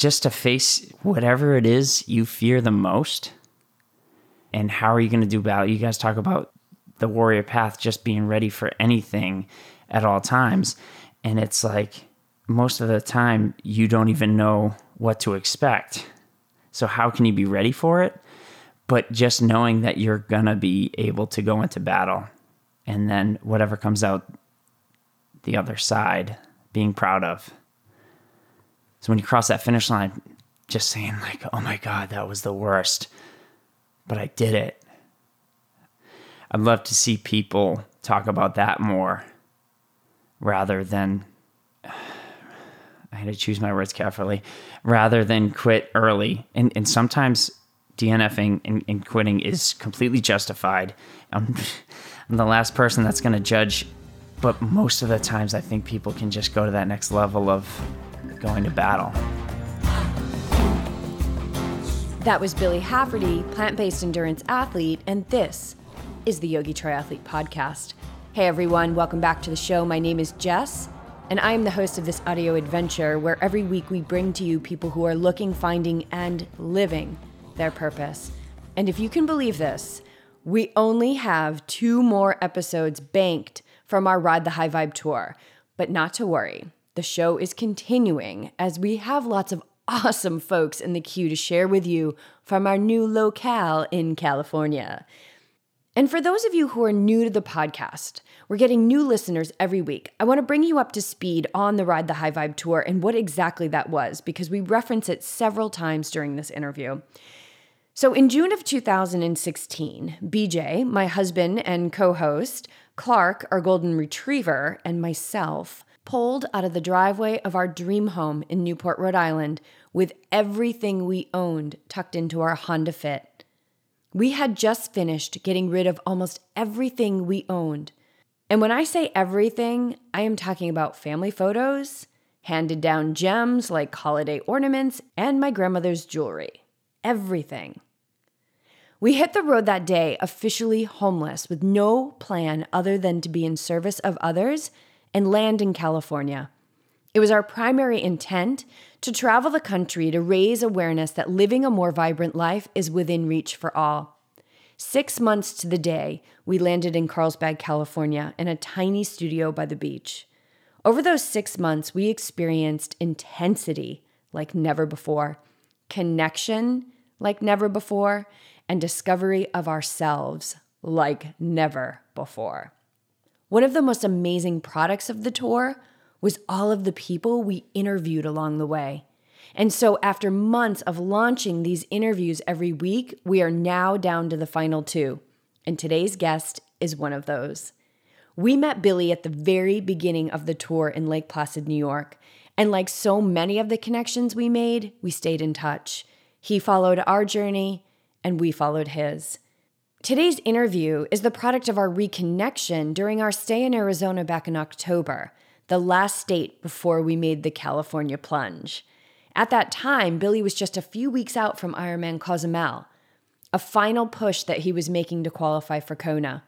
just to face whatever it is you fear the most. And how are you going to do battle? You guys talk about the warrior path just being ready for anything at all times. And it's like most of the time, you don't even know what to expect. So, how can you be ready for it? But just knowing that you're going to be able to go into battle and then whatever comes out the other side, being proud of. So when you cross that finish line, just saying, like, oh my God, that was the worst, but I did it. I'd love to see people talk about that more rather than, I had to choose my words carefully, rather than quit early. And, and sometimes DNFing and, and quitting is completely justified. I'm, I'm the last person that's going to judge, but most of the times I think people can just go to that next level of going to battle. That was Billy Hafferty, plant based endurance athlete, and this is the Yogi Triathlete Podcast. Hey everyone, welcome back to the show. My name is Jess, and I am the host of this audio adventure where every week we bring to you people who are looking, finding, and living their purpose. And if you can believe this, we only have two more episodes banked from our Ride the High Vibe tour. But not to worry, the show is continuing as we have lots of awesome folks in the queue to share with you from our new locale in California. And for those of you who are new to the podcast, we're getting new listeners every week. I want to bring you up to speed on the Ride the High Vibe tour and what exactly that was because we reference it several times during this interview. So, in June of 2016, BJ, my husband and co host, Clark, our golden retriever, and myself pulled out of the driveway of our dream home in Newport, Rhode Island, with everything we owned tucked into our Honda Fit. We had just finished getting rid of almost everything we owned. And when I say everything, I am talking about family photos, handed down gems like holiday ornaments, and my grandmother's jewelry everything. We hit the road that day officially homeless with no plan other than to be in service of others and land in California. It was our primary intent to travel the country to raise awareness that living a more vibrant life is within reach for all. Six months to the day, we landed in Carlsbad, California, in a tiny studio by the beach. Over those six months, we experienced intensity like never before connection like never before, and discovery of ourselves like never before. One of the most amazing products of the tour was all of the people we interviewed along the way. And so, after months of launching these interviews every week, we are now down to the final two. And today's guest is one of those. We met Billy at the very beginning of the tour in Lake Placid, New York. And like so many of the connections we made, we stayed in touch. He followed our journey, and we followed his. Today's interview is the product of our reconnection during our stay in Arizona back in October, the last state before we made the California plunge. At that time, Billy was just a few weeks out from Ironman Cozumel, a final push that he was making to qualify for Kona.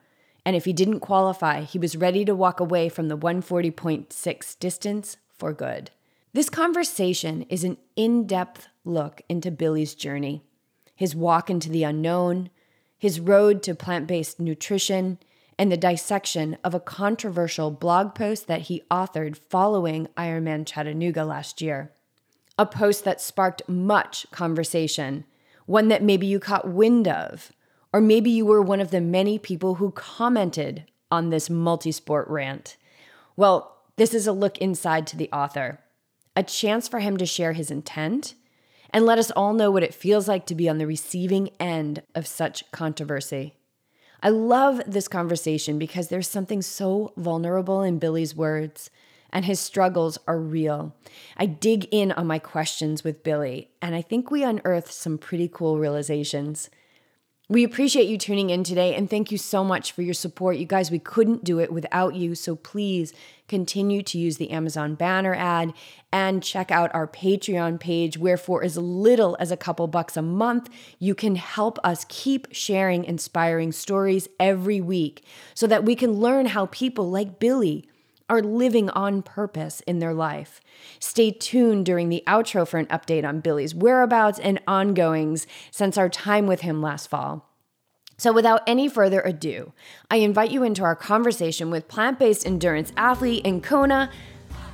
And if he didn't qualify, he was ready to walk away from the 140.6 distance for good. This conversation is an in depth look into Billy's journey, his walk into the unknown, his road to plant based nutrition, and the dissection of a controversial blog post that he authored following Ironman Chattanooga last year. A post that sparked much conversation, one that maybe you caught wind of, or maybe you were one of the many people who commented on this multi-sport rant. Well, this is a look inside to the author a chance for him to share his intent and let us all know what it feels like to be on the receiving end of such controversy. I love this conversation because there's something so vulnerable in Billy's words, and his struggles are real. I dig in on my questions with Billy, and I think we unearth some pretty cool realizations. We appreciate you tuning in today and thank you so much for your support. You guys, we couldn't do it without you. So please continue to use the Amazon banner ad and check out our Patreon page, where for as little as a couple bucks a month, you can help us keep sharing inspiring stories every week so that we can learn how people like Billy are living on purpose in their life. Stay tuned during the outro for an update on Billy's whereabouts and ongoings since our time with him last fall. So, without any further ado, I invite you into our conversation with plant based endurance athlete in Kona.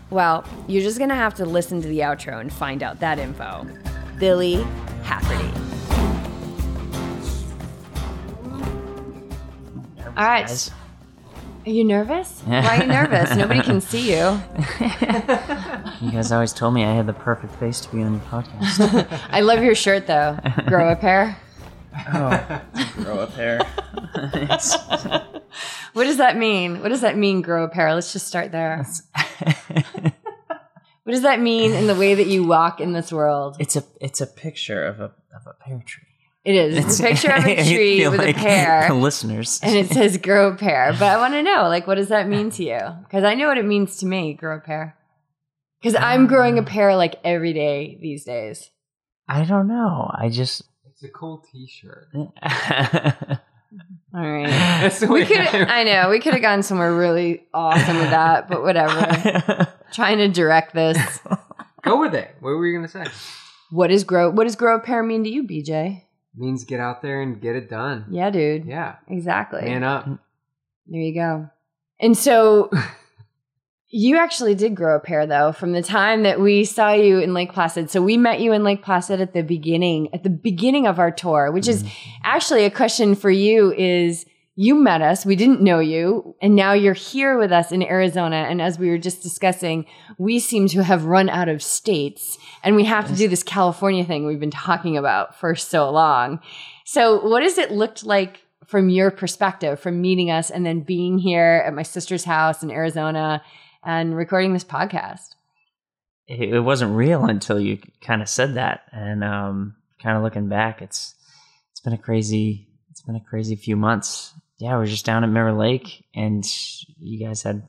Well, you're just gonna have to listen to the outro and find out that info. Billy Hafferty. All right. Guys. Are you nervous? Why are you nervous? Nobody can see you. You guys always told me I had the perfect face to be on your podcast. I love your shirt though. Grow a pair. oh, grow up hair. What does that mean? What does that mean, grow a pair? Let's just start there. What does that mean in the way that you walk in this world? it's a it's a picture of a of a pear tree. It is. It's a picture of a tree with like a pear. The listeners. and it says grow a pair. But I want to know, like, what does that mean to you? Because I know what it means to me, grow a pair. Because I'm growing a um, pear like every day these days. I don't know. I just. It's a cool T-shirt. All right. We could, I- I know, we could have gone somewhere really awesome with that, but whatever. Trying to direct this. Go with it. What were you gonna say? What is grow? What does grow a pair mean to you, BJ? Means get out there and get it done. Yeah, dude. Yeah. Exactly. Man up. Mm. There you go. And so you actually did grow a pair though from the time that we saw you in Lake Placid. So we met you in Lake Placid at the beginning, at the beginning of our tour, which is mm-hmm. actually a question for you is you met us, we didn't know you, and now you're here with us in Arizona. And as we were just discussing, we seem to have run out of states and we have to do this California thing we've been talking about for so long. So what has it looked like from your perspective from meeting us and then being here at my sister's house in Arizona and recording this podcast? it, wasn't real until you kind of said that, and um, kind of looking back, it's it's been a crazy it's been a crazy few months. Yeah, we are just down at Mirror Lake, and you guys had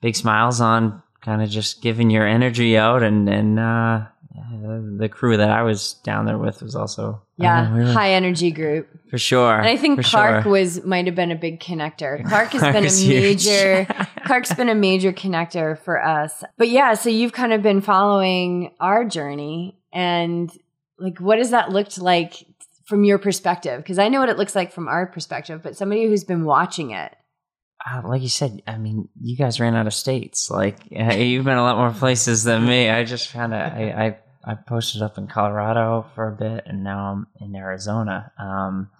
big smiles on, kind of just giving your energy out, and and uh, yeah, the crew that I was down there with was also Yeah, uh, we high energy group. for sure. And I think Clark sure. was might have been a big connector. Clark has Clark been a major Clark's been a major connector for us. But yeah, so you've kind of been following our journey and like what has that looked like from your perspective? Because I know what it looks like from our perspective, but somebody who's been watching it. uh, like you said, I mean, you guys ran out of states. Like uh, you've been a lot more places than me. I just found out. I, I I posted up in Colorado for a bit, and now I'm in Arizona. Um,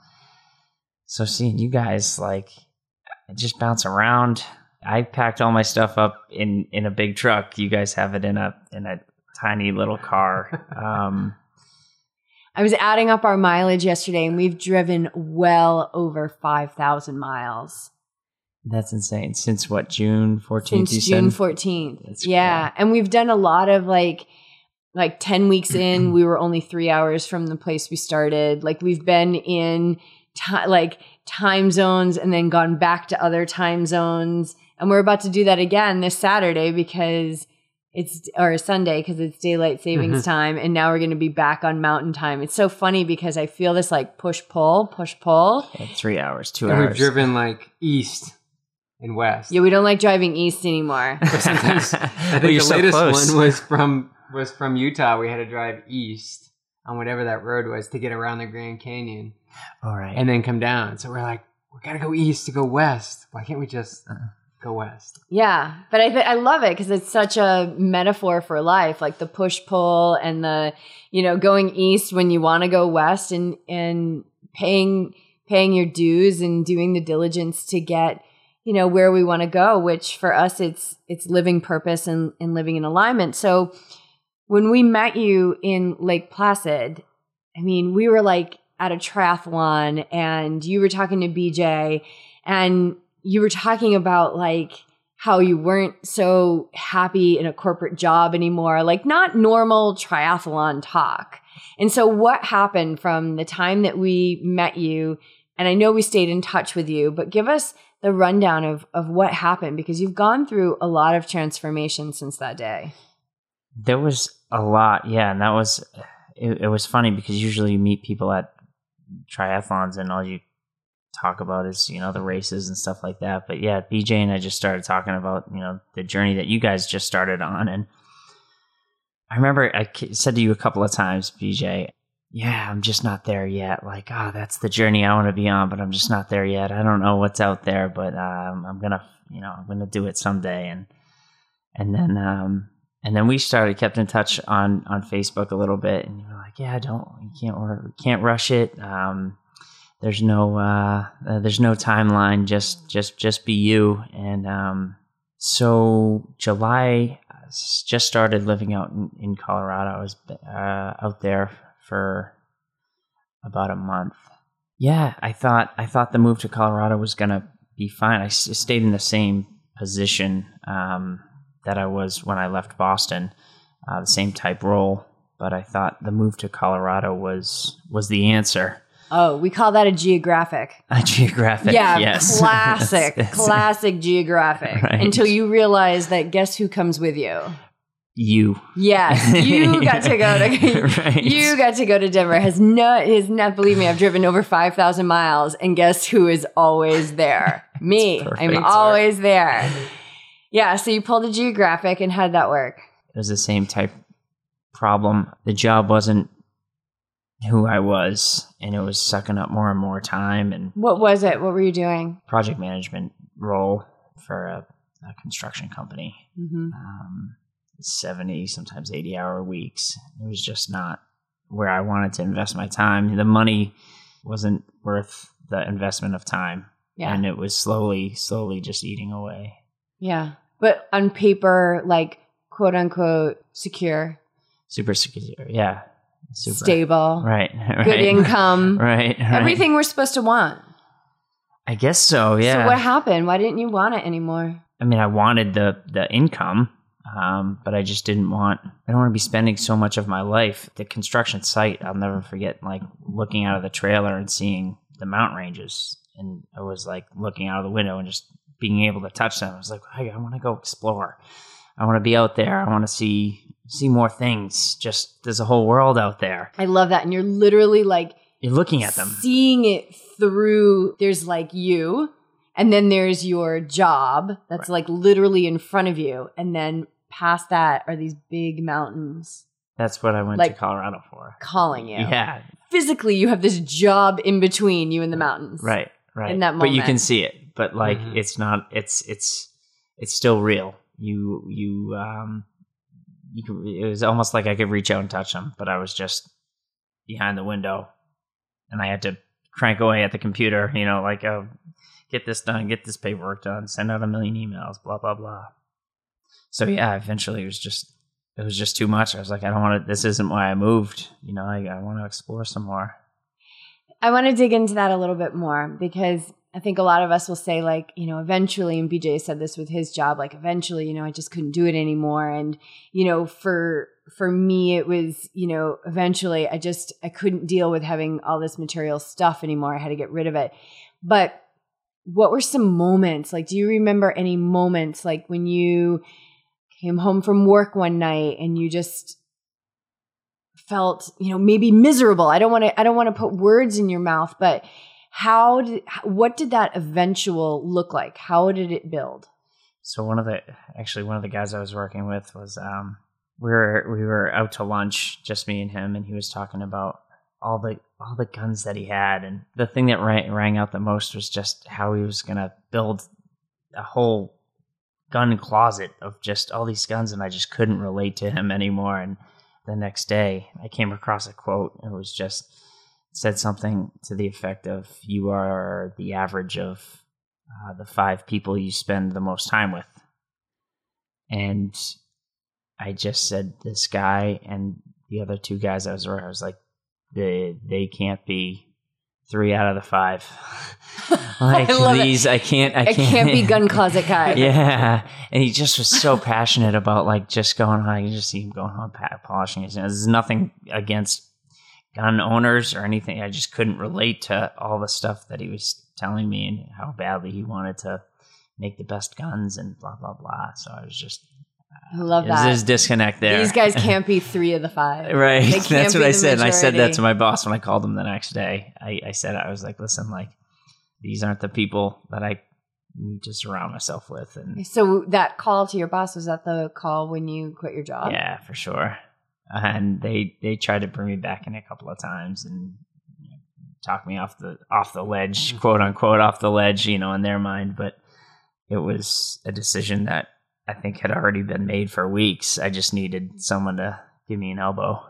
so seeing you guys like just bounce around. I packed all my stuff up in in a big truck. You guys have it in a in a tiny little car. Um, I was adding up our mileage yesterday and we've driven well over 5,000 miles. that's insane. Since what June fourteenth? since June 14th. That's yeah. And we've done a lot of like like 10 weeks in, we were only 3 hours from the place we started. Like we've been in ti like time zones and then gone back to other time zones. And we're about to do that again this Saturday because it's or Sunday because it's daylight savings mm-hmm. time and now we're going to be back on mountain time. It's so funny because I feel this like push pull, push pull. Yeah, three hours, two And hours. we've driven like east and west. Yeah, we don't like driving east anymore. But I think you're the so latest close. one was from was from Utah. We had to drive east on whatever that road was to get around the Grand Canyon All right. and then come down. So we're like, we gotta go east to go west. Why can't we just Uh-uh. Go west? Yeah, but I th- I love it because it's such a metaphor for life, like the push pull and the you know going east when you want to go west and and paying paying your dues and doing the diligence to get you know where we want to go. Which for us, it's it's living purpose and and living in alignment. So when we met you in Lake Placid, I mean, we were like at a triathlon and you were talking to BJ and you were talking about like how you weren't so happy in a corporate job anymore, like not normal triathlon talk. And so what happened from the time that we met you and I know we stayed in touch with you, but give us the rundown of of what happened because you've gone through a lot of transformation since that day. There was a lot, yeah, and that was it, it was funny because usually you meet people at triathlons and all you talk about is you know the races and stuff like that. But yeah, BJ and I just started talking about you know the journey that you guys just started on, and I remember I said to you a couple of times, BJ, yeah, I'm just not there yet. Like, ah, that's the journey I want to be on, but I'm just not there yet. I don't know what's out there, but um, I'm gonna, you know, I'm gonna do it someday. And and then um, and then we started kept in touch on on Facebook a little bit, and you were like, yeah, don't, you can't, or can't rush it. Um, there's no, uh, uh, there's no timeline. Just, just, just be you. And um, so July, just started living out in, in Colorado. I was uh, out there for about a month. Yeah, I thought I thought the move to Colorado was gonna be fine. I s- stayed in the same position um, that I was when I left Boston, uh, the same type role. But I thought the move to Colorado was was the answer. Oh, we call that a geographic. A geographic, Yeah, yes, classic, classic geographic. Right. Until you realize that guess who comes with you? You, Yes, you got to go to Right. you got to go to Denver. Has not has not believe me. I've driven over five thousand miles, and guess who is always there? Me. I'm always there. Yeah. So you pulled a geographic, and how did that work? it was the same type problem. The job wasn't who I was, and it was sucking up more and more time and What was it? What were you doing? project management role for a, a construction company. hmm Um, 70, sometimes 80 hour weeks. It was just not where I wanted to invest my time. The money wasn't worth the investment of time. Yeah. And it was slowly, slowly just eating away. Yeah. But on paper, like quote unquote secure, Super secure. Yeah. Super. stable, Right. right. good income, Right, right. everything we're supposed to want. I guess so. Yeah. So what happened? Why didn't you want it anymore? I mean, I wanted the the income, um, but I just didn't want. I don't want to be spending so much of my life the construction site. I'll never forget, like looking out of the trailer and seeing the mountain ranges, and I was like looking out of the window and just being able to touch them. I was like, hey, I want to go explore. I want to be out there. I want to see see more things. Just there's a whole world out there. I love that. And you're literally like You're looking at them. seeing it through. There's like you, and then there's your job that's like literally in front of you. And then past that are these big mountains That's what I went Like- to Colorado for. calling you. Yeah, Physically, you have this job in between you and the mountains. right right in that but you can see it but like Mhm. it's not it's it's it's still real you you um you can, it was almost like i could reach out and touch them but i was just behind the window and i had to crank away at the computer you know like oh get this done get this paperwork done send out a million emails blah blah blah. So yeah eventually it was just it was just too much. I was like i don't want to this isn't why i moved you know i, I want to explore some more. I want to dig into that a little bit more because I think a lot of us will say, like, you know, eventually, and BJ said this with his job, like, eventually, you know, I just couldn't do it anymore. And, you know, for, for me, it was, you know, eventually I just, I couldn't deal with having all this material stuff anymore. I had to get rid of it. But what were some moments? Like, do you remember any moments like when you came home from work one night and you just felt you know maybe miserable i don't want to i don't want to put words in your mouth but how did what did that eventual look like how did it build So one of the actually one of the guys I was working with was um we were we were out to lunch, just me and him, and he was talking about all the all the guns that he had, and the thing that rang, rang out the most was just how he was gonna build a whole gun closet of just all these guns, and I just couldn't relate to him anymore. And the next day, I came across a quote. and It was just said something to the effect of "You are the average of uh, the five people you spend the most time with. And I just said this guy and the other two guys I was around, I was like, they they can't be three out of the five. like I love it. I can't. I it can't, can't be gun closet guy yeah, and he just was so passionate about like just going on. I can just see him going on polishing his. There's nothing against gun owners or anything. I just couldn't relate to all the stuff that he was telling me and how badly he wanted to make the best guns and blah blah blah. So I was just i love there's that this disconnect there. these guys can't be three of the five Right. That's what I said. And I said that to my boss when I called him the next day. I, I said, I was like, listen, like, these aren't the people that I need to surround myself with. And So that call to your boss was that the call when you quit your job? yeah, for sure. Uh, and they they tried to bring me back in a couple of times and you know, talk me off the off the ledge, mm-hmm. quote unquote, off the ledge, you know, in their mind. But it was a decision that I think had already been made for weeks. I just needed someone to give me an elbow.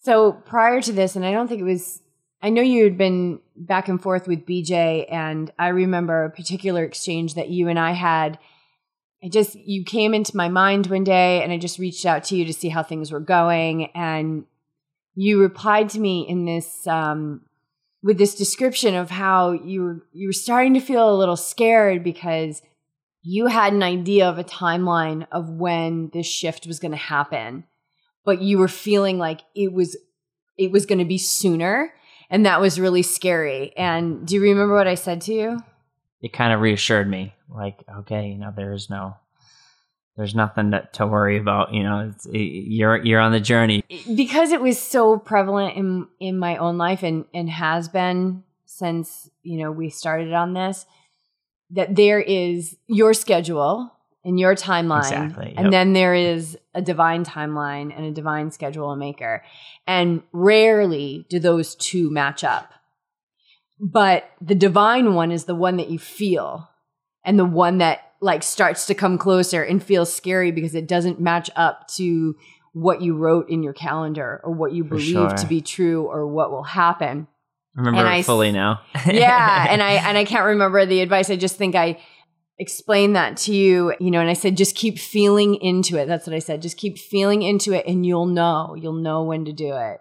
So prior to this, and I don't think it was, I know you had been back and forth with BJ, and I remember a particular exchange that you and I had. I just, you came into my mind one day, and I just reached out to you to see how things were going. And you replied to me in this, um, with this description of how you were, you were starting to feel a little scared because you had an idea of a timeline of when this shift was going to happen but you were feeling like it was it was going to be sooner and that was really scary. And do you remember what i said to you? It kind of reassured me, like, okay, you know, there is no, there's nothing to, to worry about. You know, it's, you're you're on the journey. because it was so prevalent in in my own life and and has been since you know we started on this that there is your schedule and your timeline Exactly, yep. and then there is a divine timeline and a divine schedule maker and rarely do those two match up but the divine one is the one that you feel and the one that like starts to come closer and feels scary because it doesn't match up to what you wrote in your calendar or what you For believe sure. to be true or what will happen. Remember And it I fully now. yeah, and I and I can't remember the advice. I just think I explained that to you, you know, and I said just keep feeling into it. That's what I said. Just keep feeling into it and you'll know. You'll know when to do it.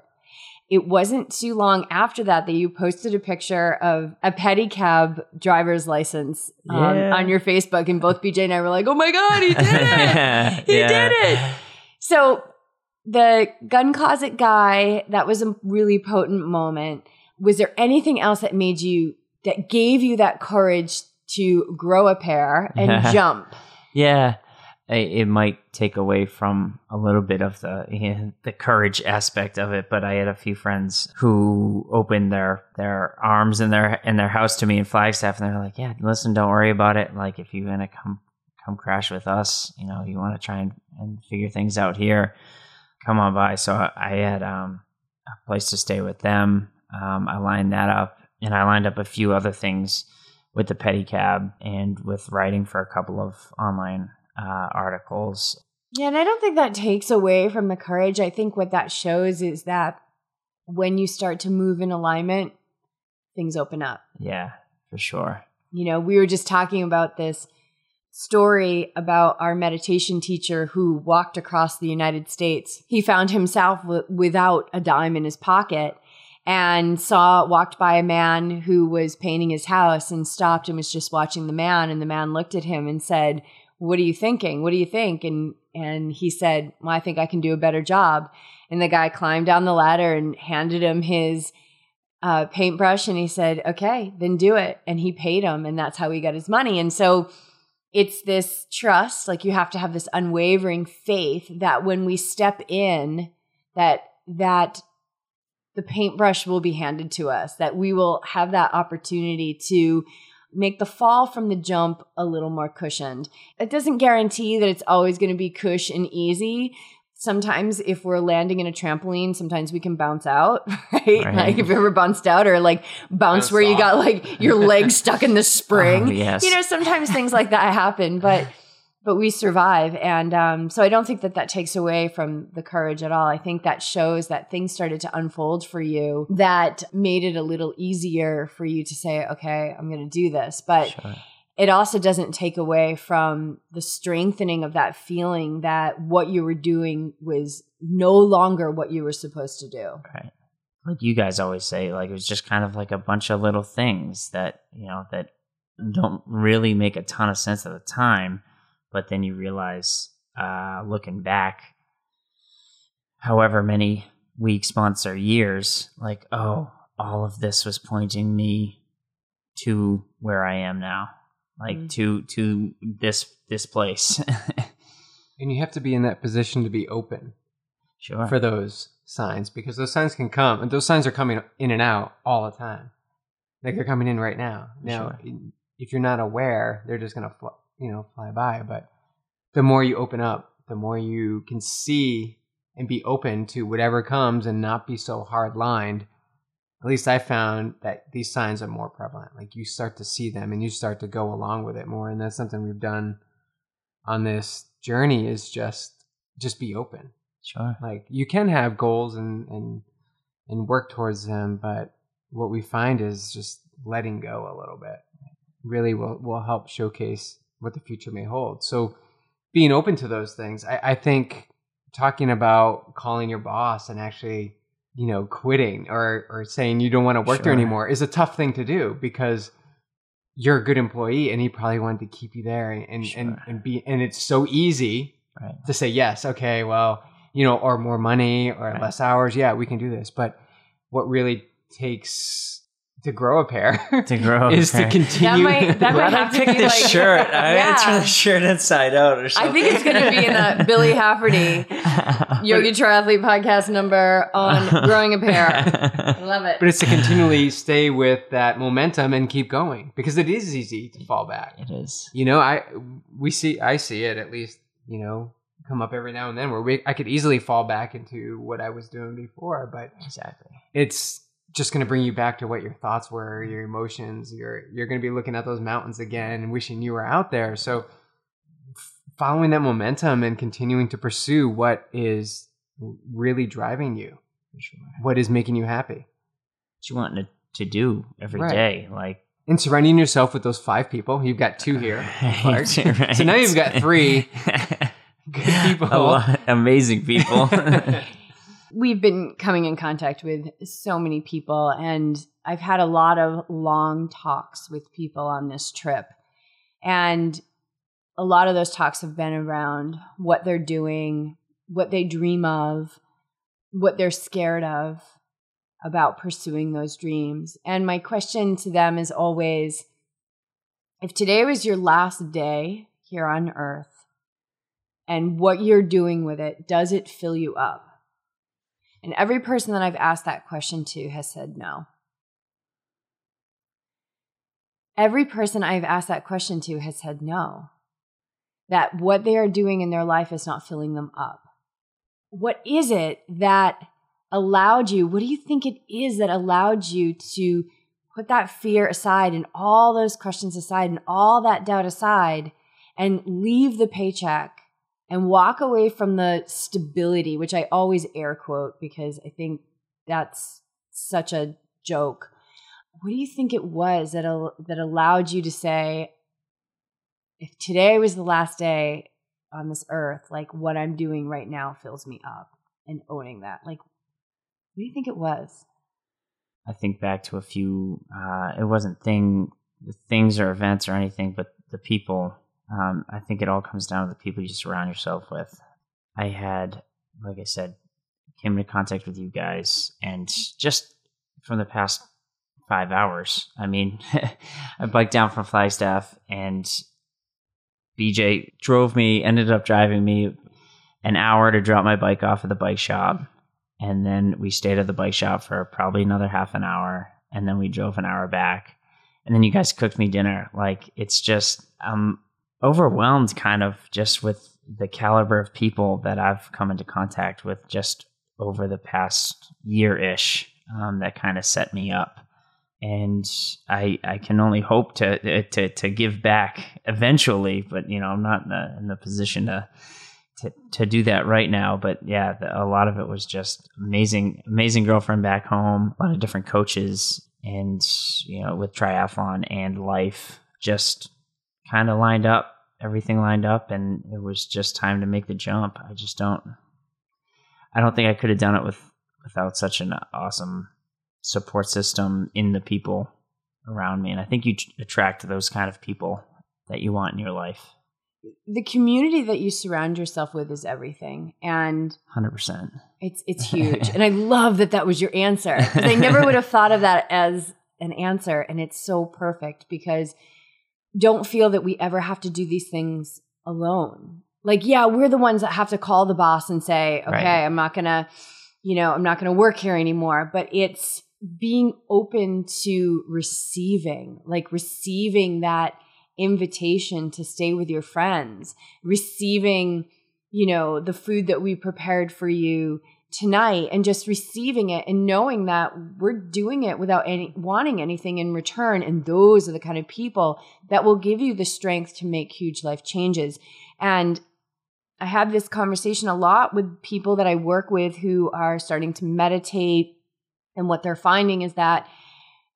It wasn't too long after that that you posted a picture of a pedicab driver's license um, Yeah. on your Facebook, and both BJ and I were like, "Oh my god, he did it! He Yeah. did it!" So the gun closet guy, that was a really potent moment. Was there anything else that made you that gave you that courage to grow a pair and jump? Yeah, it might take away from a little bit of the yeah, the courage aspect of it, but I had a few friends who opened their their arms in their in their house to me in Flagstaff, and they're like, "Yeah, listen, don't worry about it. Like, if you're gonna come come crash with us, you know, you want to try and, and figure things out here, come on by." So I, I had um, a place to stay with them. Um, I lined that up, and I lined up a few other things with the pedicab and with writing for a couple of online uh, articles. Yeah, and I don't think that takes away from the courage. I think what that shows is that when you start to move in alignment, things open up. Yeah, for sure. You know, we were just talking about this story about our meditation teacher who walked across the United States. He found himself w- without a dime in his pocket and saw walked by a man who was painting his house and stopped and was just watching the man and the man looked at him and said, "What are you thinking? What do you think?" and and he said, "Well, I think I can do a better job." And the guy climbed down the ladder and handed him his uh, paintbrush and he said, okay, then do it. And he paid him and that's how he got his money. And so it's this trust, like you have to have this unwavering faith that when we step in, that, that the paintbrush will be handed to us, that we will have that opportunity to make the fall from the jump a little more cushioned. It doesn't guarantee that it's always going to be cush and easy. Sometimes if we're landing in a trampoline, sometimes we can bounce out, right? Right. Like if you ever bounced out or like bounce where you got like your leg stuck in the oh, spring. Oh, yes. You know, sometimes things like that happen, but but we survive. And um, so i don't think that that takes away from the courage at all. I think that shows that things started to unfold for you that made it a little easier for you to say okay i'm going to do this. But Sure. it also doesn't take away from the strengthening of that feeling that what you were doing was no longer what you were supposed to do. Right. Like you guys always say, like it was just kind of like a bunch of little things that, you know, that don't really make a ton of sense at the time, but then you realize, uh, looking back, however many weeks, months, or years, like, oh, all of this was pointing me to where I am now. Like Mm. to to this this place. And you have to be in that position to be open sure. for those signs because those signs can come and those signs are coming in and out all the time. Like they're coming in right now. Now, Sure. if you're not aware, they're just gonna, fly, you know, fly by. But the more you open up, the more you can see and be open to whatever comes, and not be so hard lined. At least I found that these signs are more prevalent. Like you start to see them, and you start to go along with it more. And that's something we've done on this journey. Is just just be open Sure. like you can have goals and and and work towards them but what we find is just letting go a little bit really will will help showcase what the future may hold. So being open to those things i, I think talking about calling your boss and actually you know quitting or or saying you don't want to work there anymore is a tough thing to do because you're a good employee and he probably wanted to keep you there and and, and, and be and it's so easy Right. to say yes okay well you know or more money or Right. less hours. Yeah we can do this. But what really takes to grow a pair To grow a is pair. to continue might- that might have to pick be this like- shirt? I mean, it's Yeah. the shirt inside out or something. I think it's going to be in a Billy Hafferty Yogi Triathlete podcast number on growing a pair. I love it. but it's to continually stay with that momentum and keep going because it is easy to fall back it is. you know i we see i see it at least you know come up every now and then where we i could easily fall back into what i was doing before but Exactly. it's just going to bring you back to what your thoughts were, your emotions. You're you're going to be looking at those mountains again and wishing you were out there. So following that momentum and continuing to pursue what is really driving you, sure. what is making you happy. What you want to, to do every Right. day, like And surrounding yourself with those five people. You've got two here. Right. So now you've got three good people. Amazing people. We've been coming in contact with so many people, and I've had a lot of long talks with people on this trip. And a lot of those talks have been around what they're doing, what they dream of, what they're scared of about pursuing those dreams. And my question to them is always if today was your last day here on earth and what you're doing with it, does it fill you up? And every person that I've asked that question to has said no. Every person I've asked that question to has said no. That what they are doing in their life is not filling them up. What is it that allowed you? What do you think it is that allowed you to put that fear aside and all those questions aside and all that doubt aside and leave the paycheck and walk away from the stability, which I always air quote because I think that's such a joke. What do you think it was that al- that allowed you to say, if today was the last day on this earth, like what I'm doing right now fills me up, and owning that? Like, what do you think it was? I think back to a few. Uh, it wasn't thing things or events or anything, but the people. Um, I think it all comes down to the people you surround yourself with. I had, like I said, came into contact with you guys, and just from the past five hours, I mean, I biked down from Flagstaff, and BJ drove me, ended up driving me an hour to drop my bike off at the bike shop and then we stayed at the bike shop for probably another half an hour and then we drove an hour back and then you guys cooked me dinner like it's just i'm overwhelmed kind of just with the caliber of people that i've come into contact with just over the past year-ish um, that kind of set me up and I I can only hope to to to give back eventually, but you know I'm not in the in the position to to to do that right now. But yeah, the, a lot of it was just amazing, amazing girlfriend back home, a lot of different coaches, and you know with triathlon and life, just kind of lined up, everything lined up, and it was just time to make the jump. I just don't, I don't think I could have done it with without such an awesome support system in the people around me, and I think you attract those kind of people that you want in your life. The community that you surround yourself with is everything, and Hundred percent. It's it's huge, and I love that that was your answer I never would have thought of that as an answer, and it's so perfect because don't feel that we ever have to do these things alone. Like, yeah, we're the ones that have to call the boss and say, "Okay, Right. I'm not gonna, you know, I'm not gonna work here anymore." But it's being open to receiving, like receiving that invitation to stay with your friends, receiving, you know, the food that we prepared for you tonight and just receiving it and knowing that we're doing it without any wanting anything in return. And those are the kind of people that will give you the strength to make huge life changes. And i have this conversation a lot with people that i work with who are starting to meditate. And what they're finding is that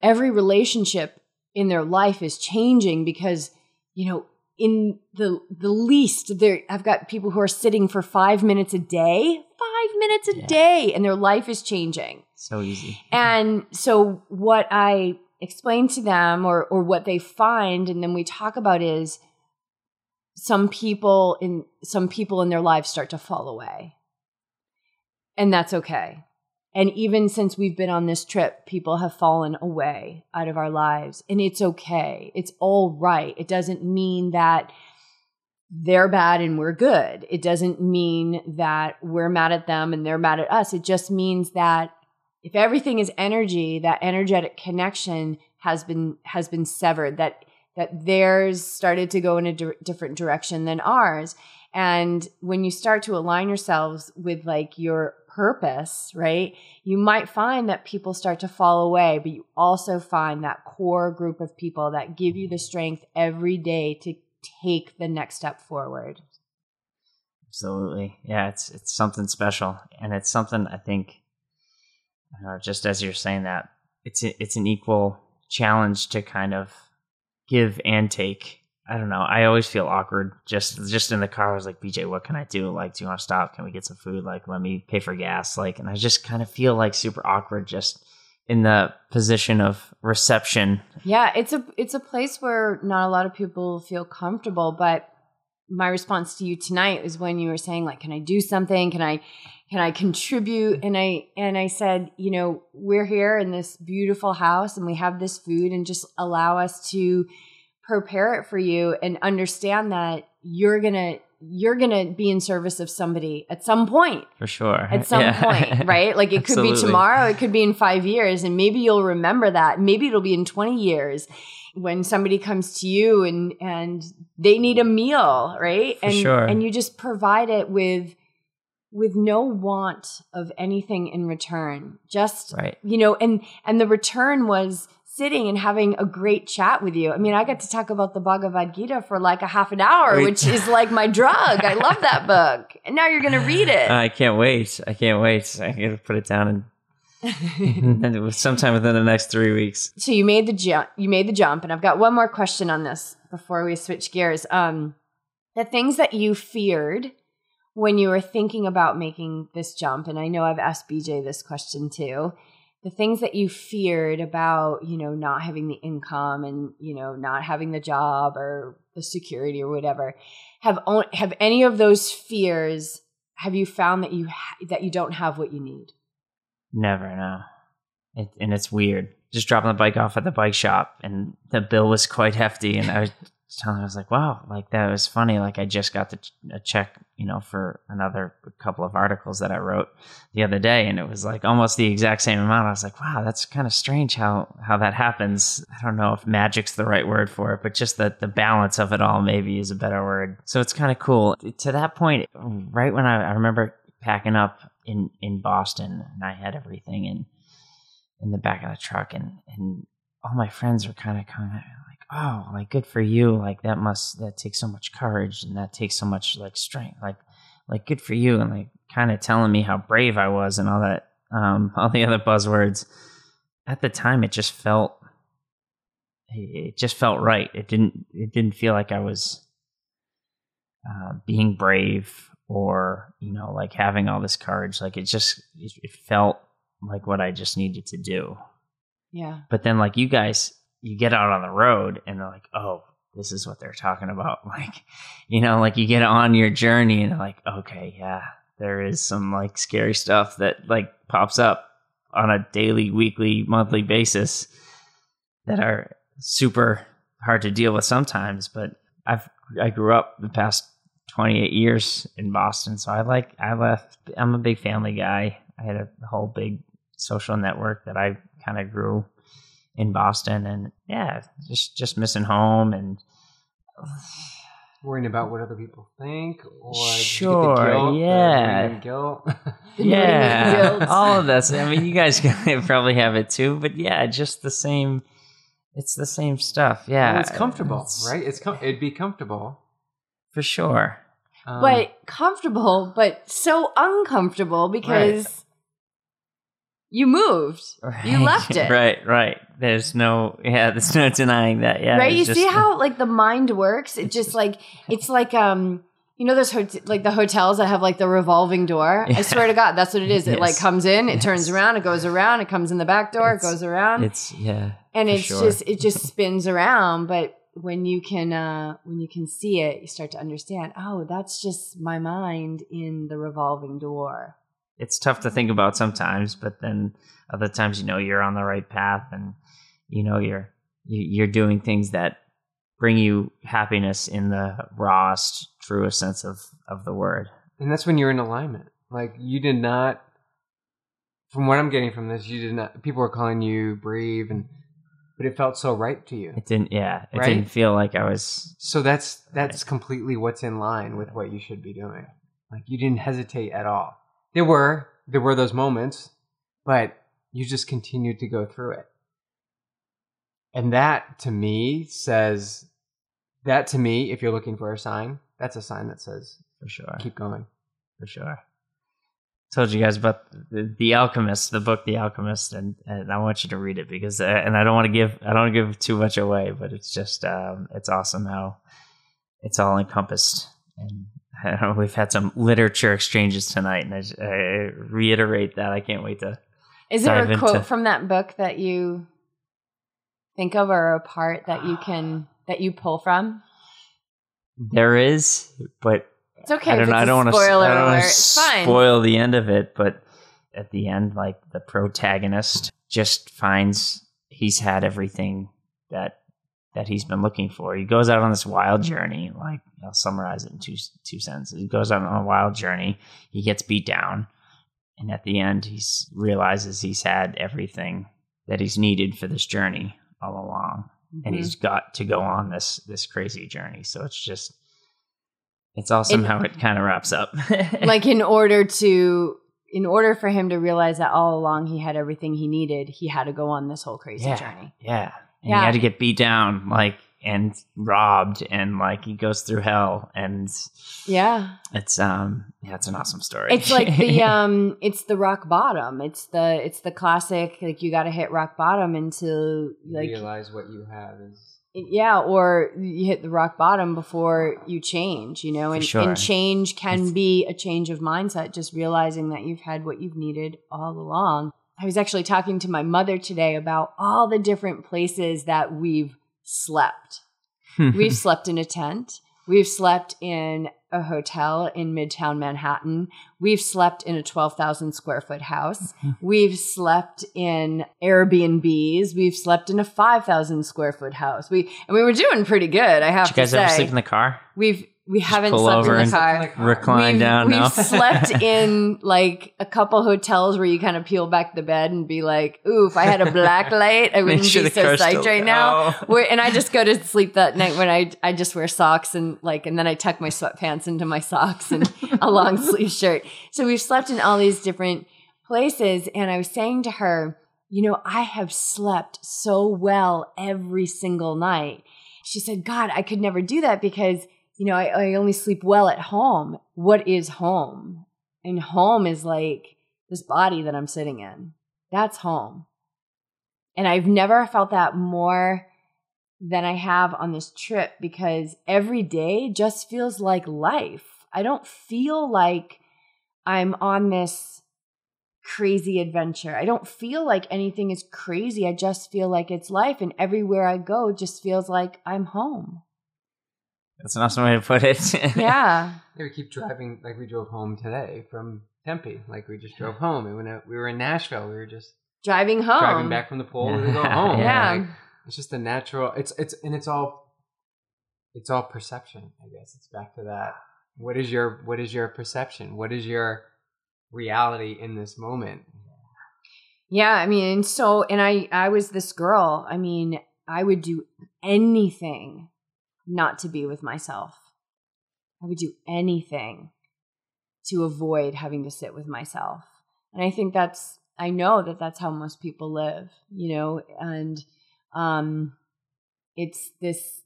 every relationship in their life is changing because you know in the the least there I've got people who are sitting for 5 minutes a day, 5 minutes a Yeah. day and their life is changing. So easy. And so what I explain to them or or what they find and then we talk about is some people in some people in their lives start to fall away. And that's okay. And even since we've been on this trip, people have fallen away out of our lives. And it's okay. It's all right. It doesn't mean that they're bad and we're good. It doesn't mean that we're mad at them and they're mad at us. It just means that if everything is energy, that energetic connection has been has been severed. That that theirs started to go in a di- different direction than ours. And when you start to align yourselves with like your purpose, right? You might find that people start to fall away, but you also find that core group of people that give you the strength every day to take the next step forward. Absolutely. Yeah, it's it's something special, and it's something I think. Uh, just as you're saying that, it's a, it's an equal challenge to kind of give and take. I don't know. I always feel awkward just just in the car. I was like, BJ, what can I do? Like, do you want to stop? Can we get some food? Like, let me pay for gas. Like, and I just kind of feel like super awkward just in the position of reception. Yeah, it's a it's a place where not a lot of people feel comfortable, but my response to you tonight is when you were saying like can I do something? Can I can I contribute? And I and I said, you know, we're here in this beautiful house and we have this food and just allow us to prepare it for you and understand that you're going to you're going to be in service of somebody at some point For sure. at some Yeah. point, right? Like it could be tomorrow, it could be in five years, and maybe you'll remember that. Maybe it'll be in 20 years when somebody comes to you and and they need a meal, right? For and sure. and you just provide it with with no want of anything in return. Just Right. you know, and and the return was sitting and having a great chat with you. I mean, I got to talk about the Bhagavad Gita for like a half an hour, Right. which is like my drug. I love that book. And now you're going to read it. I can't wait. I can't wait. I gotta put it down and, and it was sometime within the next three weeks. so you made the jump you made the jump and i've got one more question on this before we switch gears um the things that you feared when you were thinking about making this jump and i know i've asked bj this question too the things that you feared about you know not having the income and you know not having the job or the security or whatever have have any of those fears have you found that you ha- that you don't have what you need Never no. It, and it's weird. Just dropping the bike off at the bike shop, and the bill was quite hefty. And I telling, her, I was like, "Wow, like that was funny. Like I just got the, ch- a check, you know, for another couple of articles that I wrote the other day, and it was like almost the exact same amount. I was like, "Wow, that's kind of strange how how that happens." I don't know if magic's the right word for it, but just that the balance of it all maybe is a better word. So it's kind of cool. To that point, right when I, I remember packing up in in Boston, and I had everything in in the back of the truck, and and all my friends were kind of at me like, "Oh, like good for you! Like that must that takes so much courage, and that takes so much like strength. Like like good for you!" And like kind of telling me how brave I was and all that, um, all the other buzzwords. At the time, it just felt it just felt right. It didn't it didn't feel like I was uh, being brave or you know like having all this courage like it just it, it felt like what i just needed to do yeah but then like you guys you get out on the road and they're like oh this is what they're talking about. Like you know like you get on your journey and like okay yeah there is some like scary stuff that like pops up on a daily weekly monthly basis that are super hard to deal with sometimes. But i've i grew up the past 28 years in boston so i like i left i'm a big family guy. I had a whole big social network that i kind of grew in Boston, and yeah, just just missing home and Worrying about what other people think, or did get the Sure, guilt, yeah. mourning guilt. yeah, guilt. all of that. I mean, you guys probably have it too, but yeah, just the same. It's the same stuff. Yeah, Well, it's comfortable, It's- right? It's com- it'd be comfortable, for sure. Um, but comfortable, but so uncomfortable because you moved. You left it. right, right. There's no, yeah, there's no denying that. Yeah, right? You just- see how like the mind works? It just like it's like um you know those hot- like the hotels that have like the revolving door. Yeah. I swear to God, that's what it is. It like comes in, it turns around, it goes around, it comes in the back door, It's- it goes around, It's yeah, and it's sure. just it just spins around. But when you can uh when you can see it, you start to understand. Oh, that's just my mind in the revolving door. It's tough to think about sometimes, but then other times you know you're on the right path and you know you're you- you're doing things that bring you happiness in the rawest, truest sense of of the word. and that's when you're in alignment. Like you did not, from what I'm getting from this, you did not. People were calling you brave, and but it felt so right to you. It didn't, yeah, it Right? didn't feel like I was. So that's that's completely what's in line with what you should be doing. Like you didn't hesitate at all. There were there were those moments, but you just continued to go through it. And that to me says that to me, if you're looking for a sign, that's a sign that says For sure, keep going. for sure. Told you guys about the, the Alchemist, the book The Alchemist, and, and I want you to read it because, uh, and I don't want to give, I don't give too much away, but it's just, um, it's awesome how it's all encompassed. And know, we've had some literature exchanges tonight, and I reiterate that I can't wait to. Is there a quote into- from that book that you think of or a part that you can that you pull from? There is, but It's okay. I don't know. it's I a don't want to. I don't want to spoil the end of it, but at the end, like the protagonist just finds he's had everything that that he's been looking for. He goes out on this wild journey. Like I'll summarize it in two two sentences. He goes on a wild journey. He gets beat down, and at the end, he realizes he's had everything that he's needed for this journey all along and Mhm. he's got to go on this this crazy journey. So it's just it's awesome It- how it kind of wraps up. like in order to in order for him to realize that all along he had everything he needed, he had to go on this whole crazy yeah, journey. yeah, and Yeah. he had to get beat down, like and robbed, and like he goes through hell, and Yeah. it's um yeah, it's an awesome story. It's like the um it's the rock bottom. It's the it's the classic like you got to hit rock bottom until like Realize what you have is yeah or you hit the rock bottom before you change you know For and, sure. and change can It's- be a change of mindset just realizing that you've had what you've needed all along i was actually talking to my mother today about all the different places that we've slept. We've slept in a tent. We've slept in a hotel in midtown manhattan. We've slept in a 12000 square foot house. We've slept in airbnbs. We've slept in a 5000 square foot house. We and we were doing pretty good i have Did you guys ever say. sleep in the car? we've we haven't pull slept over in the and- car Recline we've, down we've now. slept in like a couple hotels where you kind of peel back the bed and be like, "Ooh, if I had a black light, I wouldn't sure be the so car's psyched still- right now." Oh. Where, and I just go to sleep that night when I I just wear socks and like, and then I tuck my sweatpants into my socks and a long sleeve shirt. So we've slept in all these different places, and I was saying to her, you know, I have slept so well every single night. She said, God, I could never do that because you know, I, I only sleep well at home. What is home? And home is like this body that I'm sitting in. That's home. And I've never felt that more than I have on this trip because every day just feels like life. I don't feel like I'm on this crazy adventure. I don't feel like anything is crazy. I just feel like it's life. And everywhere I go just feels like I'm home. That's an awesome way to put it. Yeah. Yeah, we keep driving like we drove home today from Tempe. Like we just drove home. And when we were in Nashville, we were just Driving home. driving back from the pool. We would go home. Yeah. Like, it's just a natural. It's it's and it's all it's all perception. I guess it's back to that. What is your what is your perception? What is your reality in this moment? Yeah, I mean, so and I I was this girl. I mean, I would do anything not to be with myself. I would do anything to avoid having to sit with myself. And I think that's I know that that's how most people live, you know, and um it's this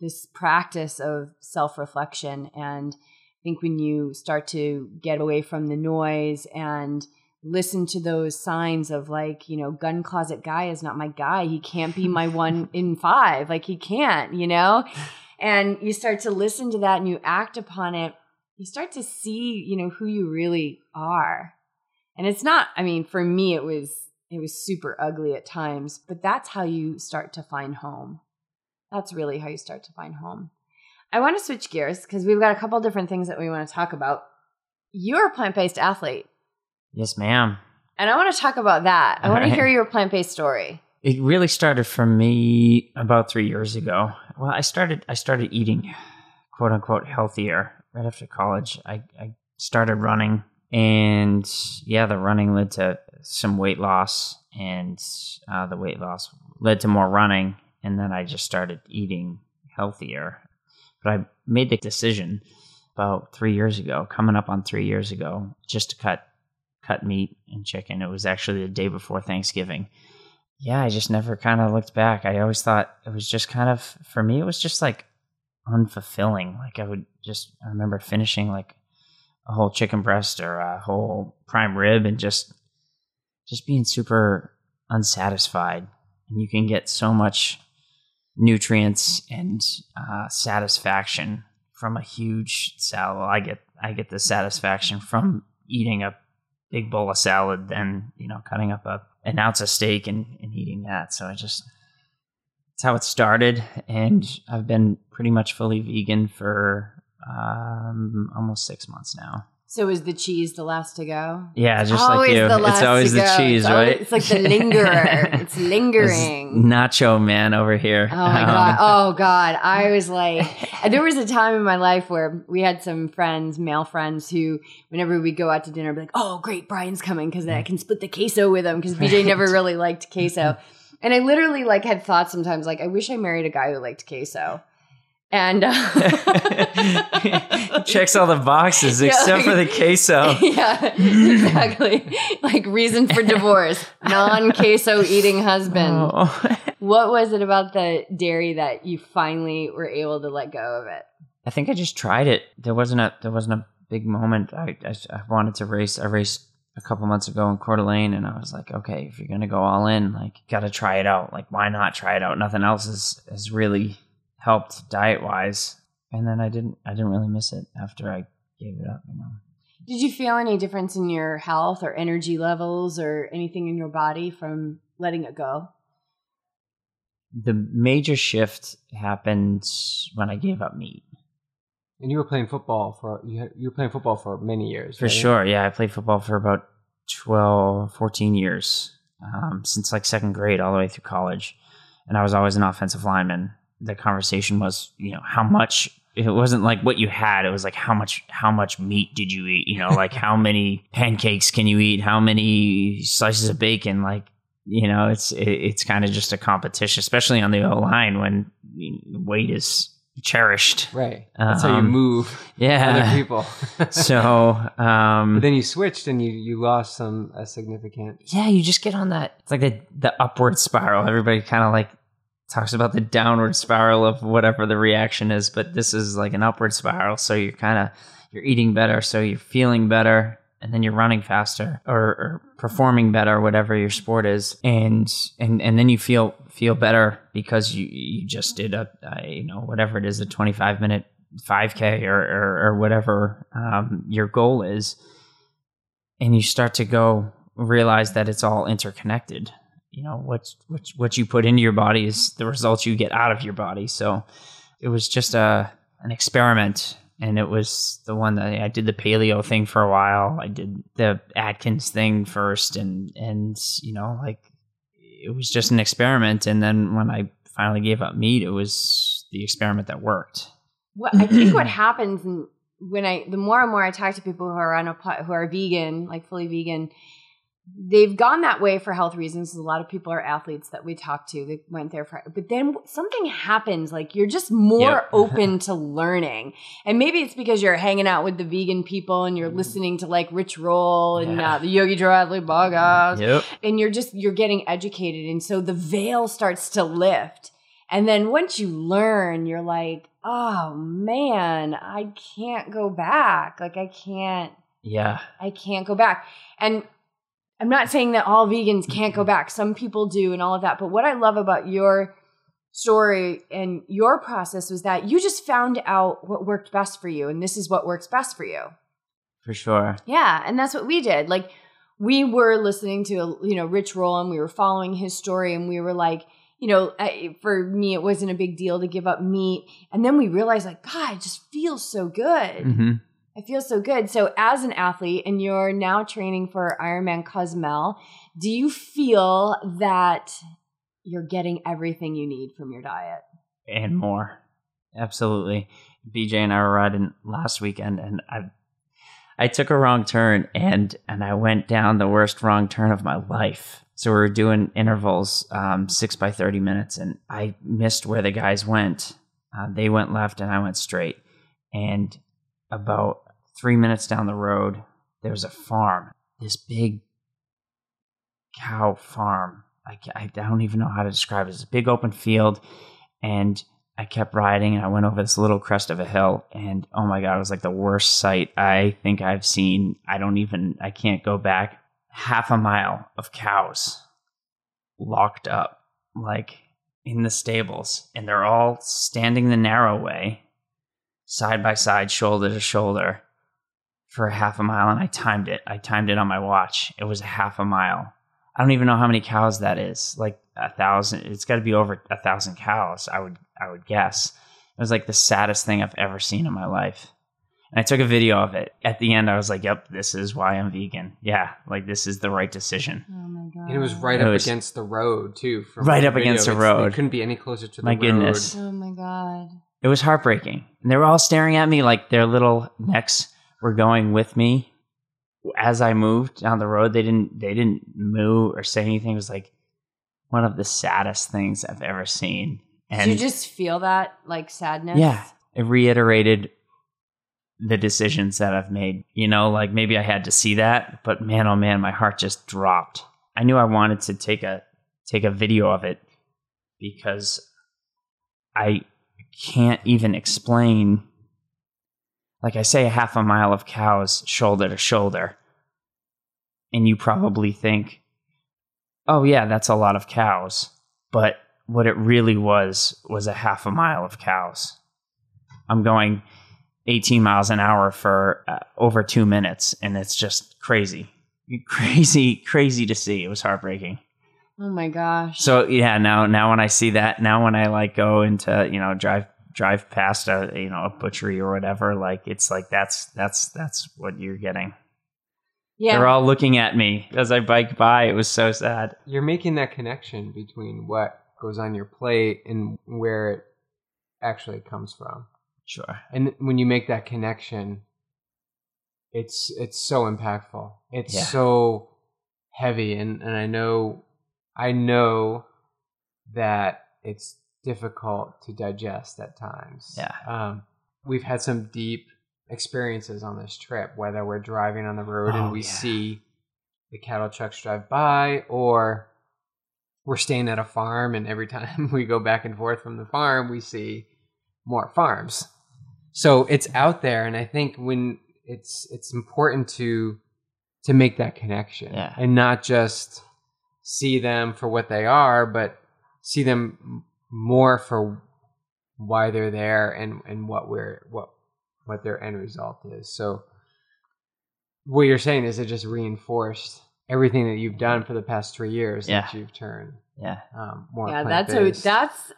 this practice of self-reflection and I think when you start to get away from the noise and listen to those signs of like, you know, gun closet guy is not my guy. He can't be my one in five. Like he can't, you know? And you start to listen to that and you act upon it. You start to see, you know, who you really are. And it's not, I mean, for me, it was, it was super ugly at times, but that's how you start to find home. That's really how you start to find home. I want to switch gears because we've got a couple different things that we want to talk about. You're a plant based athlete. Yes, ma'am. And I want to talk about that. I All want to hear your plant based story. It really started for me about three years ago. Well, I started I started eating quote unquote healthier right after college. I, I started running and yeah, the running led to some weight loss and uh, the weight loss led to more running and then I just started eating healthier. But I made the decision about three years ago, coming up on three years ago, just to cut cut meat and chicken. It was actually the day before Thanksgiving. Yeah, I just never kind of looked back. I always thought it was just kind of for me. It was just like unfulfilling. Like I would just I remember finishing like a whole chicken breast or a whole prime rib and just just being super unsatisfied. And you can get so much nutrients and uh, satisfaction from a huge salad. I get I get the satisfaction from eating a big bowl of salad than you know cutting up a an ounce of steak and, and eating that. So I just that's how it started, and I've been pretty much fully vegan for um, almost six months now. So is the cheese the last to go? Yeah, just always like you, the last it's always to the go. cheese, It's right? always- it's like the lingerer. It's lingering. nacho man over here. Oh my Um, god! Oh god! I was like, there was a time in my life where we had some friends, male friends, who whenever we go out to dinner, be like, "Oh, great, Brian's coming because I can split the queso with him." Because BJ never really liked queso, and I literally like had thoughts sometimes like, I wish I married a guy who liked queso, and uh, Checks all the boxes Yeah, except for the queso. yeah, exactly. like reason for divorce: non-queso eating husband. Oh. What was it about the dairy that you finally were able to let go of it? I think I just tried it. There wasn't a there wasn't a big moment. I I, I wanted to race. I raced a couple months ago in Coeur d'Alene, and I was like, okay, if you're gonna go all in, like, gotta try it out. Like, why not try it out? Nothing else is is really helped diet wise. And then I didn't I didn't really miss it after I gave it up. You know. Did you feel any difference in your health or energy levels or anything in your body from letting it go? The major shift happened when I gave up meat. And you were playing football for you, were playing football for many years. For right? sure. Yeah, I played football for about 12, 14 years, um, since like second grade all the way through college. And I was always an offensive lineman. The conversation was, you know, how much it wasn't like what you had. It was like how much how much meat did you eat? You know, like how many pancakes can you eat? How many slices of bacon? Like, you know, it's it, it's kind of just a competition, especially on the O line when weight is cherished. Right. That's how you Um, move other Yeah. people. So, um, but then you switched and you, you lost some a significant. yeah, you just get on that. It's like the the upward spiral. Everybody kind of like talks about the downward spiral of whatever the reaction is, but this is like an upward spiral. So you're kind of you're eating better, so you're feeling better, and then you're running faster or, or performing better, whatever your sport is, and and and then you feel feel better because you you just did a, a you know whatever it is a 25 minute 5k or or, or whatever um, your goal is and you start to go realize that it's all interconnected. You know, what what what you put into your body is the results you get out of your body. So it was just a an experiment, and it was the one that I did the paleo thing for a while. I did the Atkins thing first, and and you know, like it was just an experiment. And then when I finally gave up meat, it was the experiment that worked. What I think what happens when I the more and more I talk to people who are on a who are vegan, like fully vegan, they've gone that way for health reasons. A lot of people are athletes that we talk to that went there for, but then something happens. Like you're just more Yep. open to learning, and maybe it's because you're hanging out with the vegan people and you're listening to like Rich Roll and Yeah. uh, the Yogi Triathlete podcast, Yep. and you're just you're getting educated, and so the veil starts to lift. And then once you learn, you're like, oh man, I can't go back. Like I can't. Yeah. I can't go back. And I'm not saying that all vegans can't Mm-hmm. go back. Some people do and all of that. But what I love about your story and your process was that you just found out what worked best for you. And this is what works best for you. For sure. Yeah. And that's what we did. Like we were listening to, you know, Rich Roll and we were following his story and we were like, you know, for me, it wasn't a big deal to give up meat. And then we realized, like, God, it just feels so good. hmm I feel so good. So, as an athlete, and you're now training for Ironman Cozumel, do you feel that you're getting everything you need from your diet? And more. Absolutely. BJ and I were riding last weekend and I I took a wrong turn and and I went down the worst wrong turn of my life. So we were doing intervals, um, six by thirty minutes, and I missed where the guys went. Uh, they went left and I went straight. And about three minutes down the road, there's a farm. This big cow farm. I, I don't even know how to describe it. It's a big open field, and I kept riding, and I went over this little crest of a hill, and oh my god, it was like the worst sight I think I've seen. I don't even. I can't go back half a mile of cows locked up, like in the stables, and they're all standing the narrow way, side by side, shoulder to shoulder, for a half a mile. And I timed it. I timed it on my watch. It was a half a mile. I don't even know how many cows that is. Like a thousand. It's got to be over a thousand cows. I would. I would guess. It was like the saddest thing I've ever seen in my life. And I took a video of it. At the end, I was like, "Yep, this is why I'm vegan. Yeah, like this is the right decision." Oh my God. And it was right It up was- against the road too. From Right the up against the road. It couldn't be any closer to the My road. goodness. Oh my God. It was heartbreaking. And they were all staring at me like their little necks were going with me as I moved down the road. They didn't they didn't move or say anything. It was like one of the saddest things I've ever seen. And Did you just feel that like sadness? yeah, it reiterated the decisions that I've made. You know, like maybe I had to see that, but man oh man, my heart just dropped. I knew I wanted to take a take a video of it because I can't even explain like I say a half a mile of cows shoulder to shoulder. And you probably think, "Oh yeah, that's a lot of cows." But what it really was was a half a mile of cows. I'm going 18 miles an hour for uh, over 2 minutes and it's just crazy. Crazy crazy to see. It was heartbreaking. Oh my gosh. So yeah, now now when I see that, now when I like go into you know drive drive past a you know a butchery or whatever, like it's like that's that's that's what you're getting. yeah. They're all looking at me as I bike by. It was so sad. You're making that connection between what goes on your plate and where it actually comes from. Sure. And when you make that connection, it's it's so impactful. It's Yeah. so heavy and, and I know I know that it's difficult to digest at times. Yeah. Um, we've had some deep experiences on this trip, whether we're driving on the road Oh, and we yeah. see the cattle trucks drive by or we're staying at a farm and every time we go back and forth from the farm we see more farms so it's out there and i think when it's it's important to to make that connection Yeah. and not just see them for what they are but see them more for why they're there and and what we're what what their end result is so what you're saying is it just reinforced everything that you've done for the past three years that you've turned Yeah. um, more yeah, that's a that's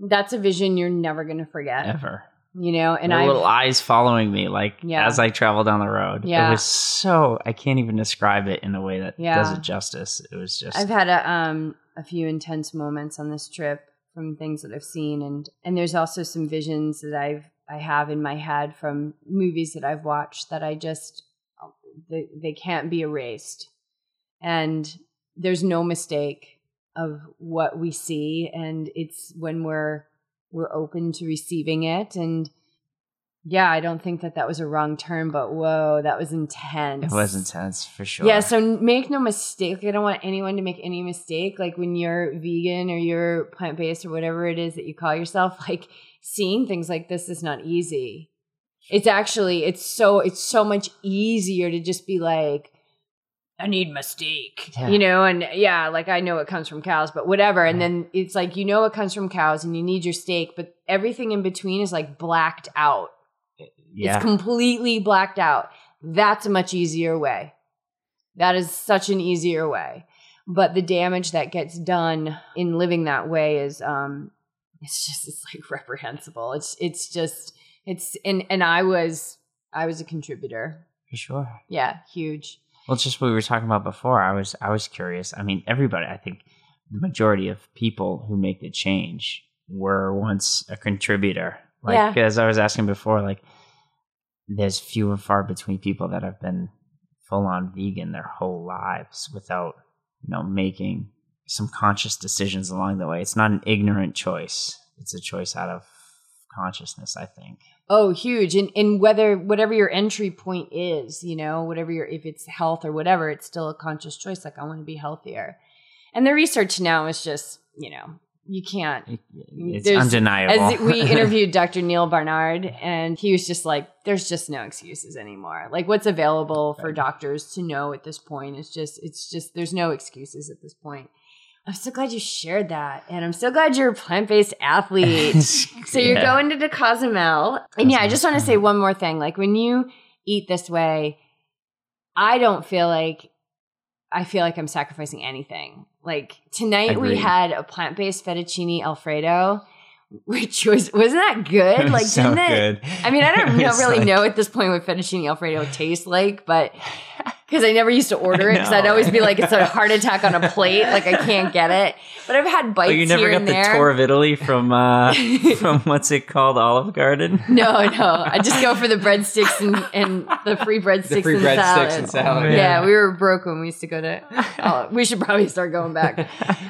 that's a vision you're never gonna forget. Ever. You know, and I little eyes following me, like Yeah. as I travel down the road. Yeah. It was so I can't even describe it in a way that Yeah. does it justice. It was just I've had a um a few intense moments on this trip from things that I've seen and and there's also some visions that I've I have in my head from movies that I've watched that I just they, they can't be erased. and there's no mistake of what we see and it's when we're we're open to receiving it. And yeah i don't think that that was a wrong turn but whoa that was intense. It was intense for sure. yeah so make no mistake i don't want anyone to make any mistake like when you're vegan or you're plant-based or whatever it is that you call yourself like seeing things like this is not easy. It's actually it's so it's so much easier to just be like I need my steak, Yeah. you know, and yeah, like I know it comes from cows, but whatever. And then it's like you know it comes from cows, and you need your steak, but everything in between is like blacked out. yeah. It's completely blacked out. That's a much easier way. That is such an easier way. But the damage that gets done in living that way is um it's just it's like reprehensible. It's it's just it's and and I was I was a contributor. for sure. Yeah, huge. Well, it's just what we were talking about before. I was I was curious. I mean, everybody. I think the majority of people who make the change were once a contributor. Like Yeah. as I was asking before, like there's few and far between people that have been full on vegan their whole lives without you know making some conscious decisions along the way. It's not an ignorant choice. It's a choice out of consciousness. I think. Oh, huge. And and whether whatever your entry point is, you know, whatever your if it's health or whatever, it's still a conscious choice. Like I want to be healthier. And the research now is just, you know, you can't It's There's- undeniable. As we interviewed Dr. Neal Barnard, and he was just like, "There's just no excuses anymore. Like, what's available for doctors to know at this point is just, it's just, there's no excuses at this point." I'm so glad you shared that, and I'm so glad you're a plant based athlete. so you're Yeah. going to the Cozumel, and yeah, I just want to say one more thing. Like when you eat this way, I don't feel like I feel like I'm sacrificing anything. Like tonight we had a plant based fettuccine alfredo, which was wasn't that good? Like so didn't it? good. I mean, I don't know, really like- know at this point what fettuccine alfredo tastes like, but because I never used to order it because I'd always be like, it's a heart attack on a plate, like I can't get it. But I've had bites Oh, you never got the there. tour of Italy from uh, from what's it called, Olive Garden? No, no. I just go for the breadsticks and, and the free breadsticks The free and breadsticks salad. and salad. Yeah. Yeah. we were broke when we used to go to. Oh, we should probably start going back.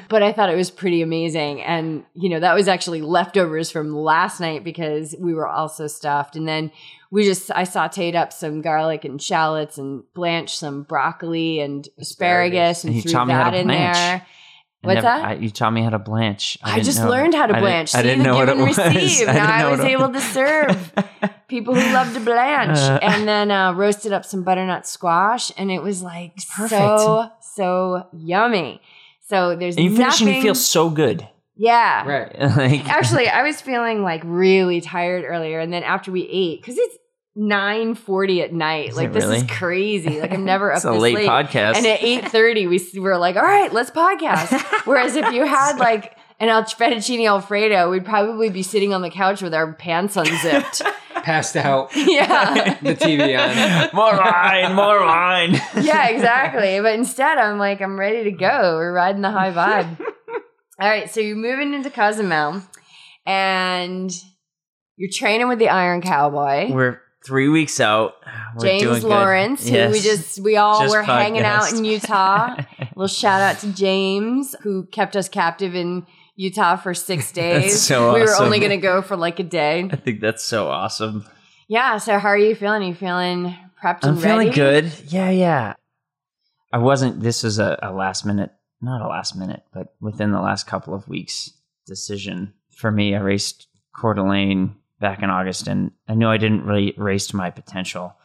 But I thought it was pretty amazing, and you know that was actually leftovers from last night because we were also stuffed, and then we just I sautéed up some garlic and shallots and blanched some broccoli and asparagus, Asparagus. and, And you threw taught me how that to in blanch. there. I What's never- that? I, you taught me how to blanch. I, didn't just know- learned how to I didn't- blanch. I didn't know give what it was. receive. I Now I was able to serve people who love to blanch, Uh. and then uh, roasted up some butternut squash, and it was like Perfect. so so yummy. So there's And you finish nothing. and you feel so good. yeah. Right. like, Actually, I was feeling like really tired earlier, and then after we ate, because it's nine forty at night, Is like this is crazy. Like I'm never up it's a this late late. podcast. And at eight thirty, we were like, "All right, let's podcast." Whereas if you had like an al- fettuccine alfredo, we'd probably be sitting on the couch with our pants unzipped. Passed out. yeah, The TV on. more wine, more wine. yeah, exactly. But instead, I'm like, I'm ready to go. We're riding the high vibe. All right, so you're moving into Cozumel, and you're training with the Iron Cowboy. We're three weeks out. We're doing James. Lawrence, who we just we all Just were hanging out in Utah. little shout out to James who kept us captive in Utah for six days. so we were only going to go for like a day. I think that's so awesome. Yeah. So how are you feeling? Are you feeling prepped and I'm feeling ready? good. Yeah, yeah. I wasn't. This was a, a last minute, not a last minute, but within the last couple of weeks decision for me. I raced Coeur d'Alene back in August, and I knew I didn't really race to my potential,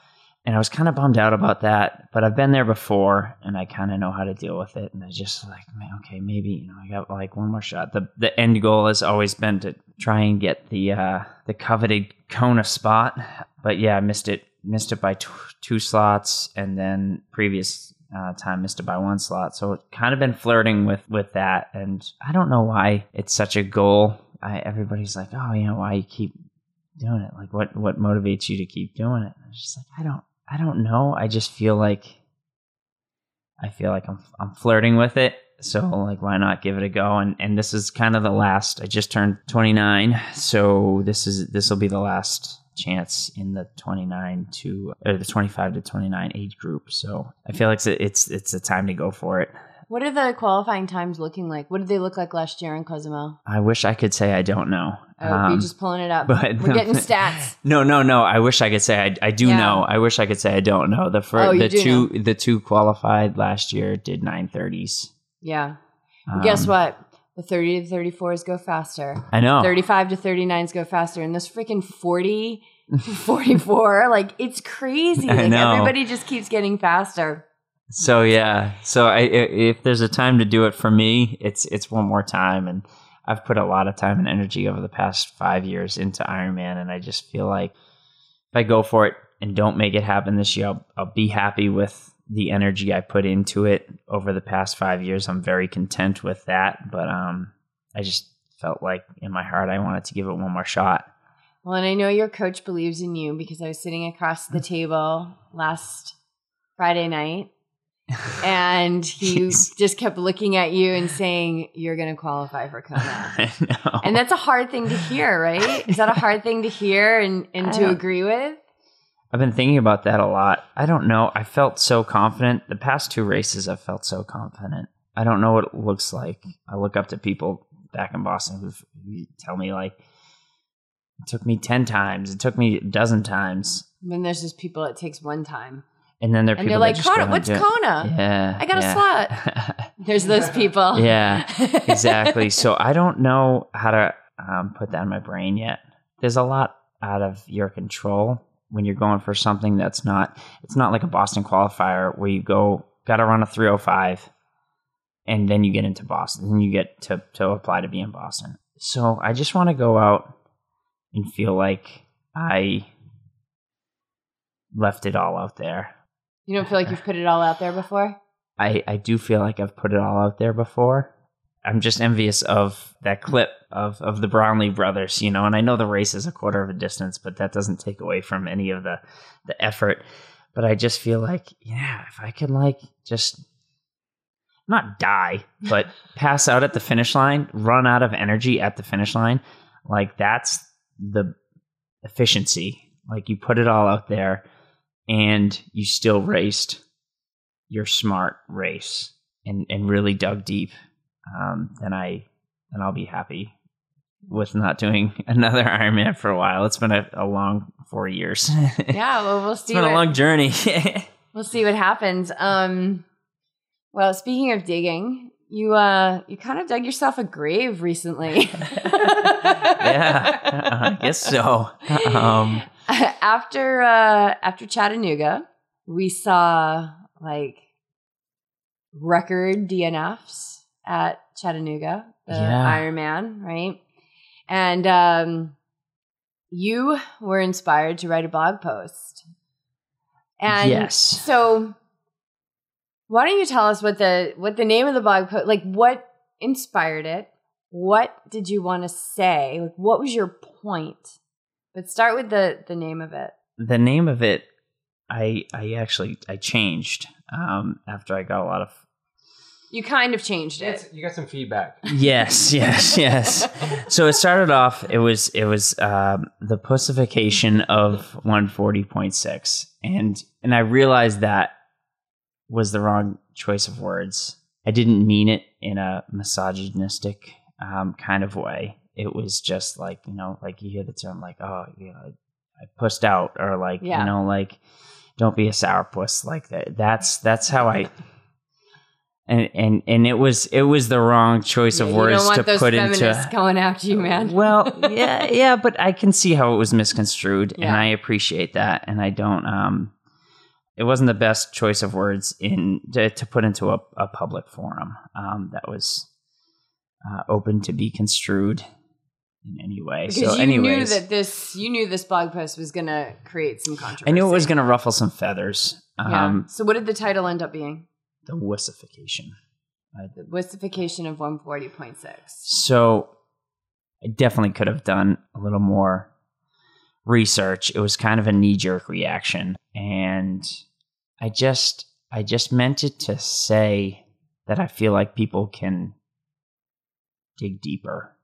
and I was kind of bummed out about that. But I've been there before, and I kind of know how to deal with it. And I just like, man, okay, maybe you know, I got like one more shot. the The end goal has always been to try and get the uh, the coveted Kona spot, but yeah, I missed it. Missed it by t- two slots, and then previous uh, time missed it by one slot. So it kind of been flirting with with that, and I don't know why it's such a goal. I, everybody's like, oh, you know, why you keep doing it? Like, what what motivates you to keep doing it? I'm just like, I don't, I don't know. I just feel like, I feel like I'm I'm flirting with it. So like, why not give it a go? And and this is kind of the last. I just turned 29, so this is this will be the last chance in the 29 to or the 25 to 29 age group. So I feel like it's it's it's a time to go for it. What are the qualifying times looking like? What did they look like last year in Cozumel? I wish I could say I don't know. Oh, Um, you're just pulling it up. but- We're getting stats. No, no, no. I wish I could say I, I do Yeah. know. I wish I could say I don't know. The Oh, first, you the two, the two qualified last year did nine thirties. Yeah. Guess what? The 30 to 34s go faster. Um, I know. 35 to 39s go faster. And this freaking 40 44, like it's crazy. Like know. everybody just keeps getting faster. So yeah. So I, if there's a time to do it for me, it's it's one more time, and I've put a lot of time and energy over the past five years into Ironman, and I just feel like if I go for it and don't make it happen this year, I'll, I'll be happy with the energy I put into it over the past five years. I'm very content with that, but um, I just felt like in my heart I wanted to give it one more shot. Well, and I know your coach believes in you because I was sitting across the table last Friday night and he just kept looking at you and saying, You're going to qualify for Kona. And that's a hard thing to hear, right? Is that a hard thing to hear and, and to agree with? I've been thinking about that a lot. I don't know. I felt so confident. The past two races, I felt so confident. I don't know what it looks like. I look up to people back in Boston who tell me, like, it took me 10 times, it took me a dozen times. And then there's just people it takes one time. And then there are And people they're like, that just go Kona, what's. Kona? Yeah. I got a yeah. There's those people. yeah, exactly. So I don't know how to um, put that in my brain yet. There's a lot out of your control when you're going for something that's not. It's not like a Boston qualifier where you go got to run a 305, and then you get into Boston, and you get to to apply to be in Boston. So I just want to go out and feel like I left it all out there. You don't feel like you've put it all out there before? I, I do feel like I've put it all out there before. I'm just envious of that clip of, of the Brownlee brothers, you know, and I know the race is a quarter of a distance, but that doesn't take away from any of the, the effort. But I just feel like, yeah, if I could like just not die, but pass out at the finish line, run out of energy at the finish line, like that's the efficiency. Like you put it all out there and you still raced your smart race and, and really dug deep, um, then I then I'll be happy with not doing another Ironman for a while. It's been a, a long four years. Yeah, well, we'll it's see. been a long journey. We'll see what happens. Um, well, speaking of digging, you uh, you kind of dug yourself a grave recently. yeah, I guess so. Um, after uh, after Chattanooga, we saw like record DNFs at Chattanooga, the Yeah. Ironman, right? And um, you were inspired to write a blog post. And Yes. so why don't you tell us what the what the name of the blog post like what inspired it? What did you want to say? Like what was your point? But start with the the name of it. the name of it, I I actually I changed um, after I got a lot of You kind of changed it. You got some feedback. yes, yes, yes. So it started off. It was it was um, the pussification of 140.6, and and I realized that was the wrong choice of words. I didn't mean it in a misogynistic um, kind of way. It was just like you know, like you hear the term like, oh, you know, I, pushed out, or like Yeah. you know, like don't be a sourpuss like that. That's that's how I. And, and and it was it was the wrong choice of you words to put into going after you, man. well, yeah, yeah, but I can see how it was misconstrued, and I appreciate that. And I don't. Um, it wasn't the best choice of words in to, to put into a, a public forum um, that was uh, open to be construed in any way. because so, you anyways, knew that this you knew this blog post was going to create some controversy. I knew it was going to ruffle some feathers. Yeah. Um, so what did the title end up being? The wussification. Uh, The wussification of 140.6. So I definitely could have done a little more research. It was kind of a knee jerk reaction. And I just I just meant it to say that I feel like people can dig deeper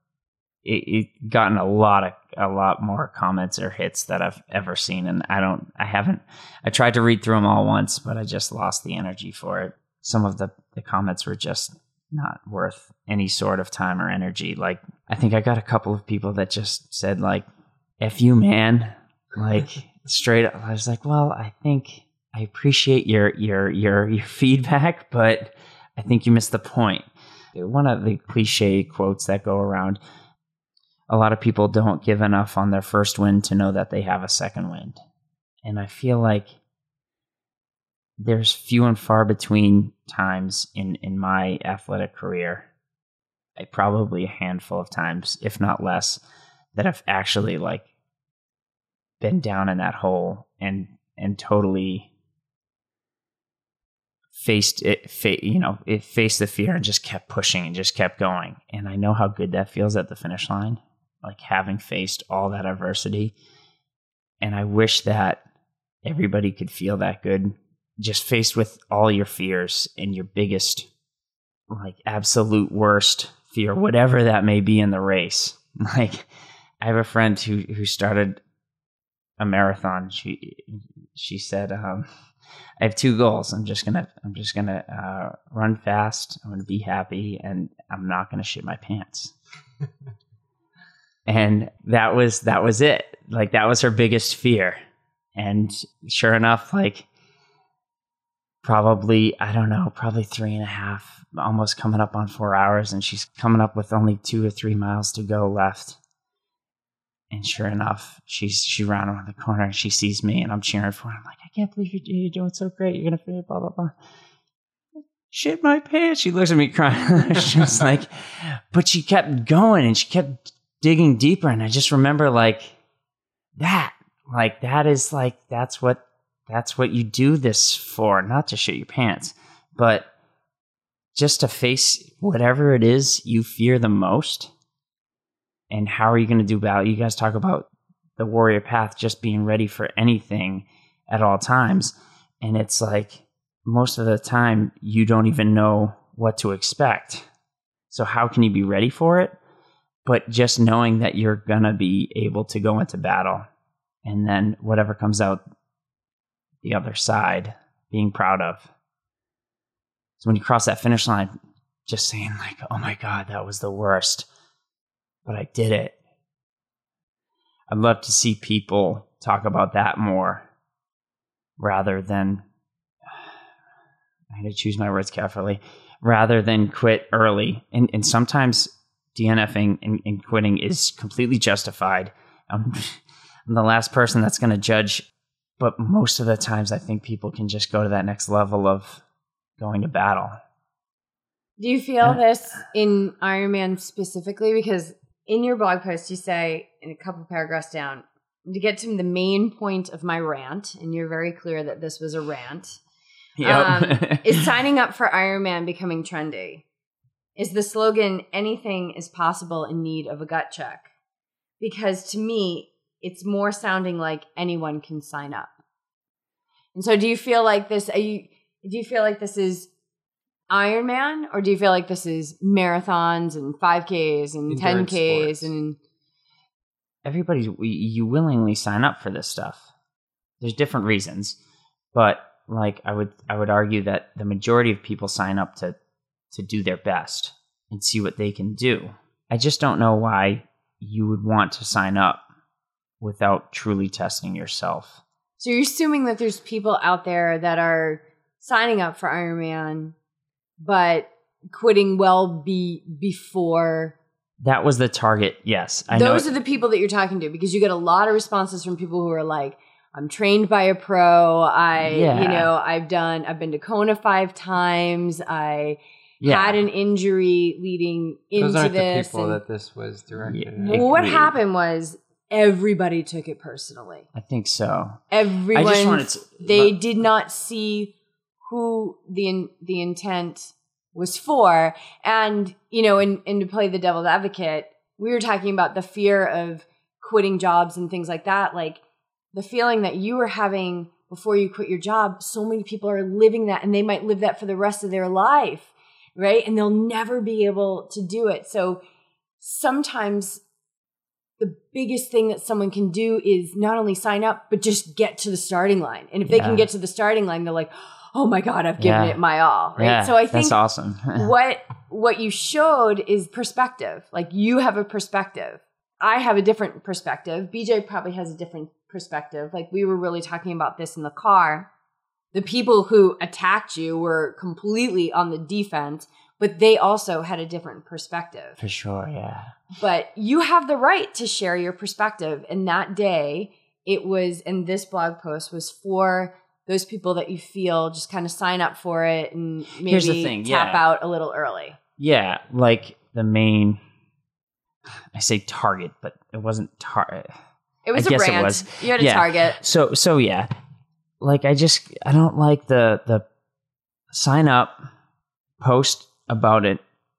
it, it gotten a lot of a lot more comments or hits that I've ever seen, and I don't, I haven't, I tried to read through them all once, but I just lost the energy for it. Some of the the comments were just not worth any sort of time or energy. Like I think I got a couple of people that just said like, "F you, man," like straight up. I was like, "Well, I think I appreciate your your your your feedback, but I think you missed the point." One of the cliche quotes that go around a lot of people don't give enough on their first win to know that they have a second win. And I feel like there's few and far between times in, in my athletic career, eh, probably a handful of times, if not less, that I've actually like been down in that hole and and totally faced it fa- you know it faced the fear and just kept pushing and just kept going and i know how good that feels at the finish line like having faced all that adversity. And I wish that everybody could feel that good, just faced with all your fears and your biggest, like absolute worst fear, whatever that may be in the race. Like, I have a friend who who started a marathon. She she said, um, "I have two goals. I'm just gonna I'm just gonna uh, run fast. I'm gonna be happy, and I'm not gonna shit my pants." and that was that was it. Like that was her biggest fear. And sure enough like probably i don't know probably three and a half almost coming up on four hours. And she's coming up with only two or three miles to go left. And sure enough she's she ran around the corner and she sees me and i'm cheering for her. I'm like i can't believe you're, doing so great. You're gonna finish blah blah blah. Shit my pants. She looks at me crying. She's like but she kept going and she kept digging deeper and I just remember like that like that is like that's what that's what you do this for not to shit your pants but just to face whatever it is you fear the most and how are you going to do battle you guys talk about the warrior path just being ready for anything at all times and it's like most of the time you don't even know what to expect. So how can you be ready for it but just knowing that you're gonna be able to go into battle. And then whatever comes out the other side being proud of. So when you cross that finish line just saying like oh my god that was the worst but i did it. I'd love to see people talk about that more rather than i had to choose my words carefully rather than quit early. And, and sometimes DNFing and, and quitting is completely justified. I'm, I'm the last person that's going to judge, but most of the times I think people can just go to that next level of going to battle. Do you feel yeah. this in Ironman specifically? Because in your blog post, you say in a couple paragraphs down, to get to the main point of my rant, and you're very clear that this was a rant, yep. um, is signing up for Ironman becoming trendy is the slogan anything is possible in need of a gut check. Because to me it's more sounding like anyone can sign up. And so do you feel like this are you do you feel like this is ironman or do you feel like this is marathons and 5ks and Endurance 10ks sports. and everybody you willingly sign up for this stuff. There's different reasons but like i would i would argue that the majority of people sign up to to do their best and see what they can do. I just don't know why you would want to sign up without truly testing yourself. So you're assuming that there's people out there that are signing up for Ironman, but quitting well be before. That was the target. Yes, I those are the people that you're talking to because you get a lot of responses from people who are like, I'm trained by a pro. I, yeah. you know, I've done, I've been to Kona five times. I yeah. had an injury leading into Those aren't this. The people that this was directed. Yeah. Well, what happened was everybody took it personally. I think so. Everyone. I just wanted to, they but, did not see who the the intent was for, and you know, and and to play the devil's advocate, we were talking about the fear of quitting jobs and things like that, like the feeling that you were having before you quit your job. So many people are living that, and they might live that for the rest of their life right? And they'll never be able to do it. So sometimes the biggest thing that someone can do is not only sign up, but just get to the starting line. And if they Yeah. can get to the starting line, they're like, oh my God, I've given Yeah. it my all. Right. Yeah, so I think that's awesome. what what you showed is perspective. Like you have a perspective. I have a different perspective. BJ probably has a different perspective. Like we were really talking about this in the car. The people who attacked you were completely on the defense, but they also had a different perspective. For sure, yeah. But you have the right to share your perspective. And that day, it was, and this blog post was for those people that you feel just kind of sign up for it and maybe thing, tap yeah. out a little early. Yeah, like the main I say target, but it wasn't target. It was I a guess it brand. was. You had a Yeah. target. So so yeah. Like I just I don't like the the sign up, post about it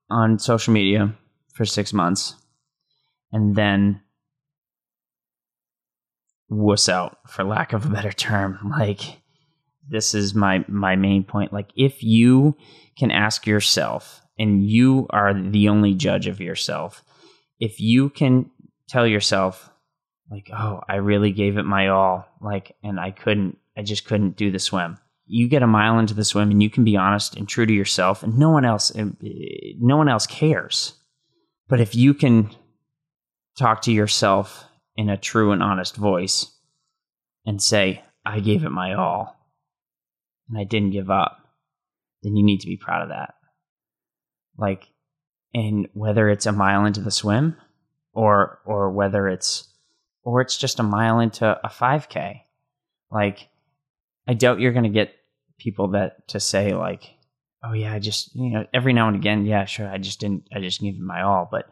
on social media for 6 months and then wuss out for lack of a better term. Like this is my my main point. Like if you can ask yourself and you are the only judge of yourself, if you can tell yourself like, oh, I really gave it my all, like, and I couldn't, I just couldn't do the swim. You get a mile into the swim and you can be honest and true to yourself, and no one else, uh, no one else cares. But if you can talk to yourself in a true and honest voice and say, I gave it my all and I didn't give up, then you need to be proud of that. Like, and whether it's a mile into the swim or or whether it's or it's just a mile into a 5k like i doubt you're going to get people that to say like oh yeah i just you know every now and again yeah sure i just didn't i just gave my all but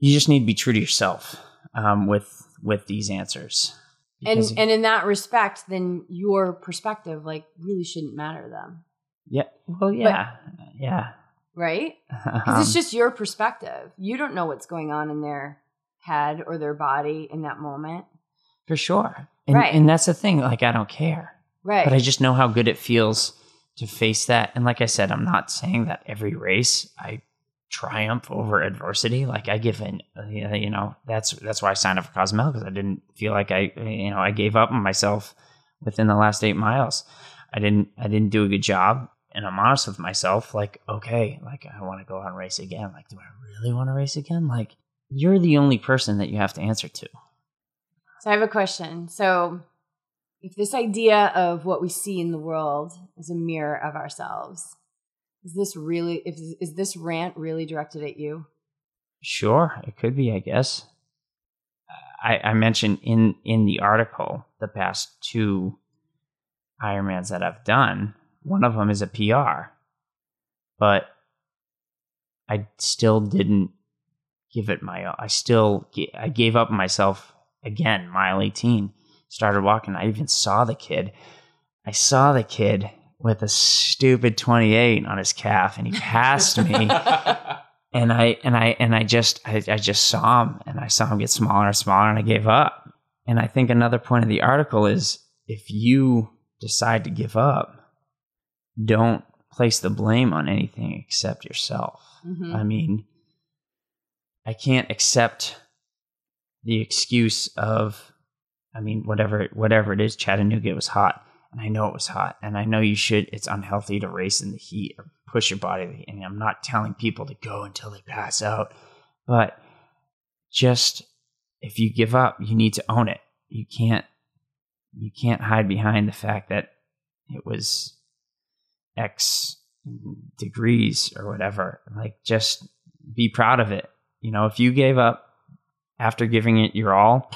you just need to be true to yourself um, with with these answers. And Because- and in that respect, then your perspective like really shouldn't matter to them, yeah well yeah yeah. Right? Because Um, it's just your perspective. You don't know what's going on in their head or their body in that moment, for sure and, Right. and that's the thing like i don't care right? but I just know how good it feels to face that. And like I said, I'm not saying that every race I triumph over adversity. Like I give in, uh, you know, that's that's why I signed up for Cozumel because I didn't feel like I, you know, I gave up on myself within the last eight miles. I didn't I didn't do a good job, and I'm honest with myself. Like okay, like I want to go out and race again. Like do I really want to race again? Like you're the only person that you have to answer to. So I have a question. So if this idea of what we see in the world is a mirror of ourselves, is this really if is this rant really directed at you? Sure, it could be, I guess. I, I mentioned in in the article the past two Ironmans that I've done. One of them is a PR, but I still didn't give it my. I still I gave up myself again. Mile eighteen, started walking. I even saw the kid. I saw the kid with a stupid twenty eight on his calf, and he passed me and I and I and I just I, I just saw him and I saw him get smaller and smaller and I gave up. And I think another point of the article is if you decide to give up, don't place the blame on anything except yourself. Mhm. I mean, I can't accept the excuse of I mean whatever whatever it is Chattanooga was hot. And I know it was hot. And I know you should it's unhealthy to race in the heat or push your body. And I'm not telling people to go until they pass out. But just if you give up you need to own it. You can't you can't hide behind the fact that it was x degrees or whatever. Like just be proud of it. You know if you gave up after giving it your all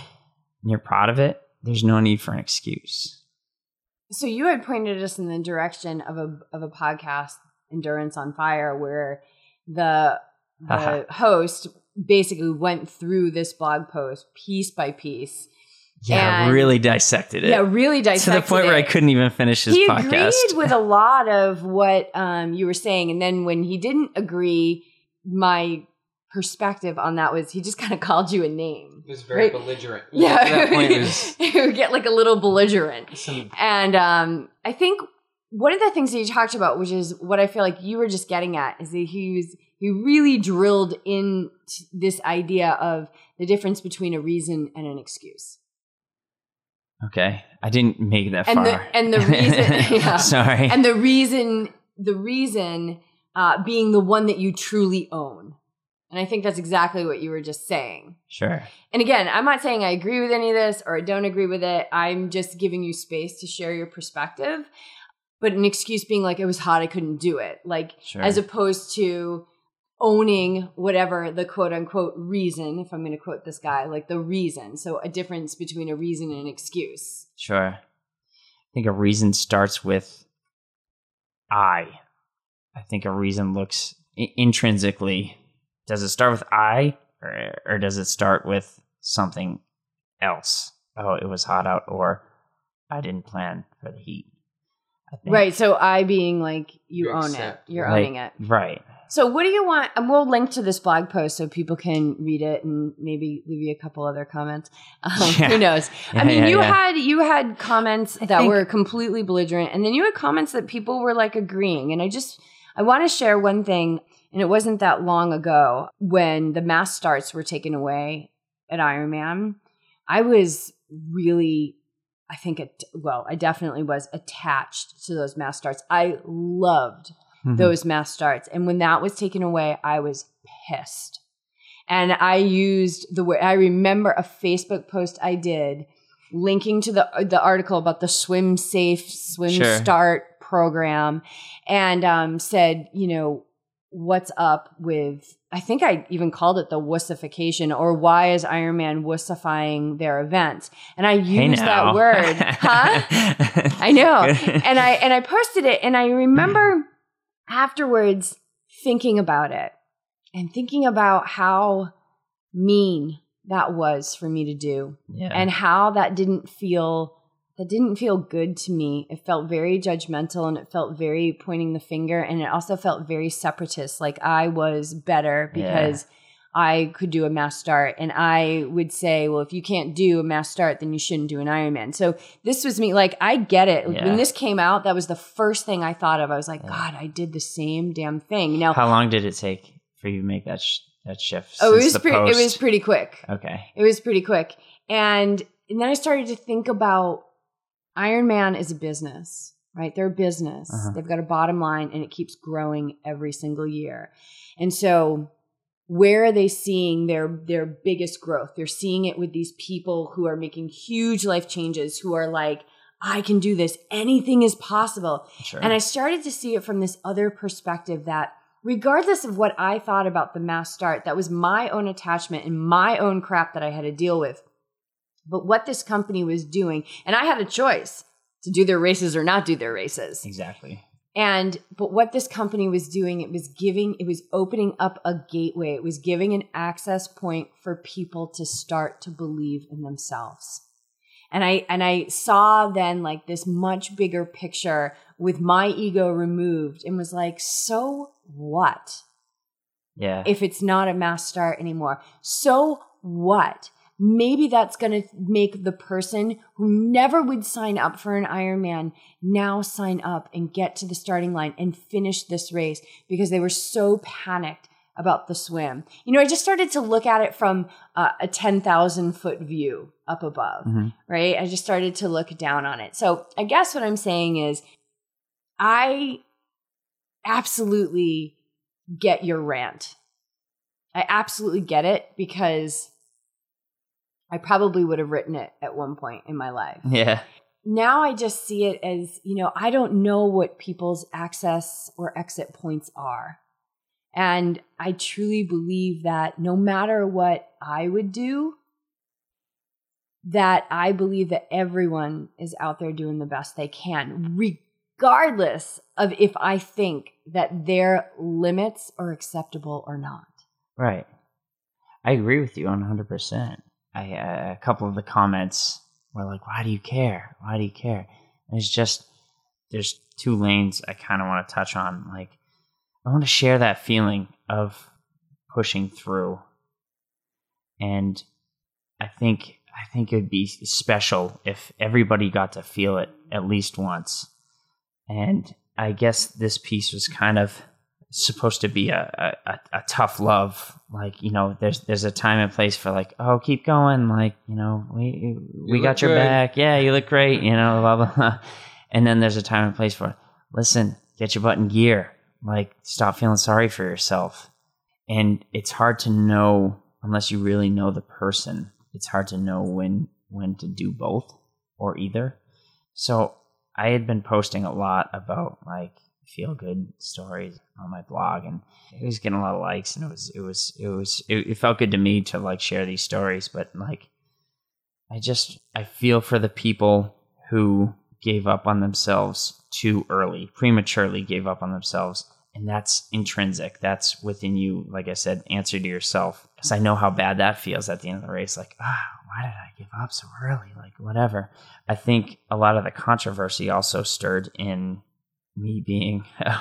and you're proud of it there's no need for an excuse So you had pointed us in the direction of a of a podcast, Endurance on Fire, where the the host basically went through this blog post piece by piece. yeah And- really dissected it Yeah, really dissected to the point where i couldn't even finish his podcast. he podcast agreed with a lot of what um, you were saying, and then when he didn't agree, my perspective on that was he just kind of called you a name. It was very Right. belligerent. Yeah, At that point, it was it would get like a little belligerent. some And um, I think one of the things that you talked about, which is what I feel like you were just getting at, is that he was he really drilled in this idea of the difference between a reason and an excuse. Okay, I didn't make that and far. The, and the reason, yeah. sorry, and the reason, the reason uh, being the one that you truly own. And I think that's exactly what you were just saying. Sure. And again, I'm not saying I agree with any of this or I don't agree with it. I'm just giving you space to share your perspective. But an excuse being like, it was hot, I couldn't do it. Like, Sure. as opposed to owning whatever the quote unquote reason, if I'm going to quote this guy, like the reason. So a difference between a reason and an excuse. Sure. I think a reason starts with I. I think a reason looks i- intrinsically. Does it start with I, or, or does it start with something else? Oh, it was hot out, or I didn't plan for the heat. Right. So I being like, you, You own accept. it, you're Like, owning it. Right. So what do you want? And we'll link to this blog post so people can read it and maybe leave you a couple other comments. Um, Yeah. Who knows? Yeah, I mean, yeah, you yeah. had you had comments that were completely belligerent, and then you had comments that people were like agreeing. And I just I want to share one thing, and it wasn't that long ago when the mass starts were taken away at Ironman. I was really. I think it, well, I definitely was attached to those mass starts. I loved Mhm. those mass starts. And when that was taken away, I was pissed. And I used the way I remember a Facebook post I did linking to the the article about the swim safe swim Sure. start program and um, said, you know, what's up with I think I even called it the wussification or why is Ironman wussifying their events? And I used now. that word. huh? I know. and I and I posted it and I remember afterwards thinking about it and thinking about how mean that was for me to do yeah. and how that didn't feel that didn't feel good to me. It felt very judgmental and it felt very pointing the finger and it also felt very separatist like I was better Yeah. because I could do a mass start and I would say, well, if you can't do a mass start, then you shouldn't do an Ironman. So this was me. Like, I get it. Yeah. When this came out, that was the first thing I thought of. I was like, God, I did the same damn thing. Now, How long did it take for you to make that sh- that shift? oh, it was pretty, it was pretty quick. okay. It was pretty quick. And, and then I started to think about Ironman is a business, right? They're a business. Uh-huh. They've got a bottom line and it keeps growing every single year. And so where are they seeing their their biggest growth? They're seeing it with these people who are making huge life changes, who are like, I can do this. Anything is possible. Sure. And I started to see it from this other perspective that regardless of what I thought about the mass start, that was my own attachment and my own crap that I had to deal with. But what this company was doing, and I had a choice to do their races or not do their races. exactly. And but what this company was doing, it was giving, it was opening up a gateway. It was giving an access point for people to start to believe in themselves. And I and I saw then like this much bigger picture with my ego removed and was like, so what? Yeah. if it's not a mass start anymore. So what? Maybe that's going to make the person who never would sign up for an Ironman now sign up and get to the starting line and finish this race because they were so panicked about the swim. You know, I just started to look at it from uh, a 10,000 foot view up above, Mhm. right? I just started to look down on it. So I guess what I'm saying is I absolutely get your rant. I absolutely get it because I probably would have written it at one point in my life. Yeah. Now I just see it as, you know, I don't know what people's access or exit points are. And I truly believe that no matter what I would do, that I believe that everyone is out there doing the best they can, regardless of if I think that their limits are acceptable or not. Right. I agree with you on 100%. I, uh, a couple of the comments were like, why do you care? Why do you care? And it's just, there's two lanes I kind of want to touch on. Like, I want to share that feeling of pushing through. And I think, I think it would be special if everybody got to feel it at least once. And I guess this piece was kind of supposed to be a, a, a tough love. Like, you know, there's there's a time and place for like, oh, keep going. Like, you know, we we look got your good. back. Yeah, you look great. You know, blah blah blah. And then there's a time and place for, listen, get your butt in gear. Like, stop feeling sorry for yourself. And it's hard to know unless you really know the person. It's hard to know when when to do both or either. So I had been posting a lot about like feel good stories on my blog and it was getting a lot of likes and it was it was it was it, it felt good to me to like share these stories but like i just i feel for the people who gave up on themselves too early prematurely gave up on themselves and that's intrinsic. That's within you like i said answer to yourself because i know how bad that feels at the end of the race like ah why did i give up so early? Like whatever. I think a lot of the controversy also stirred in me being a,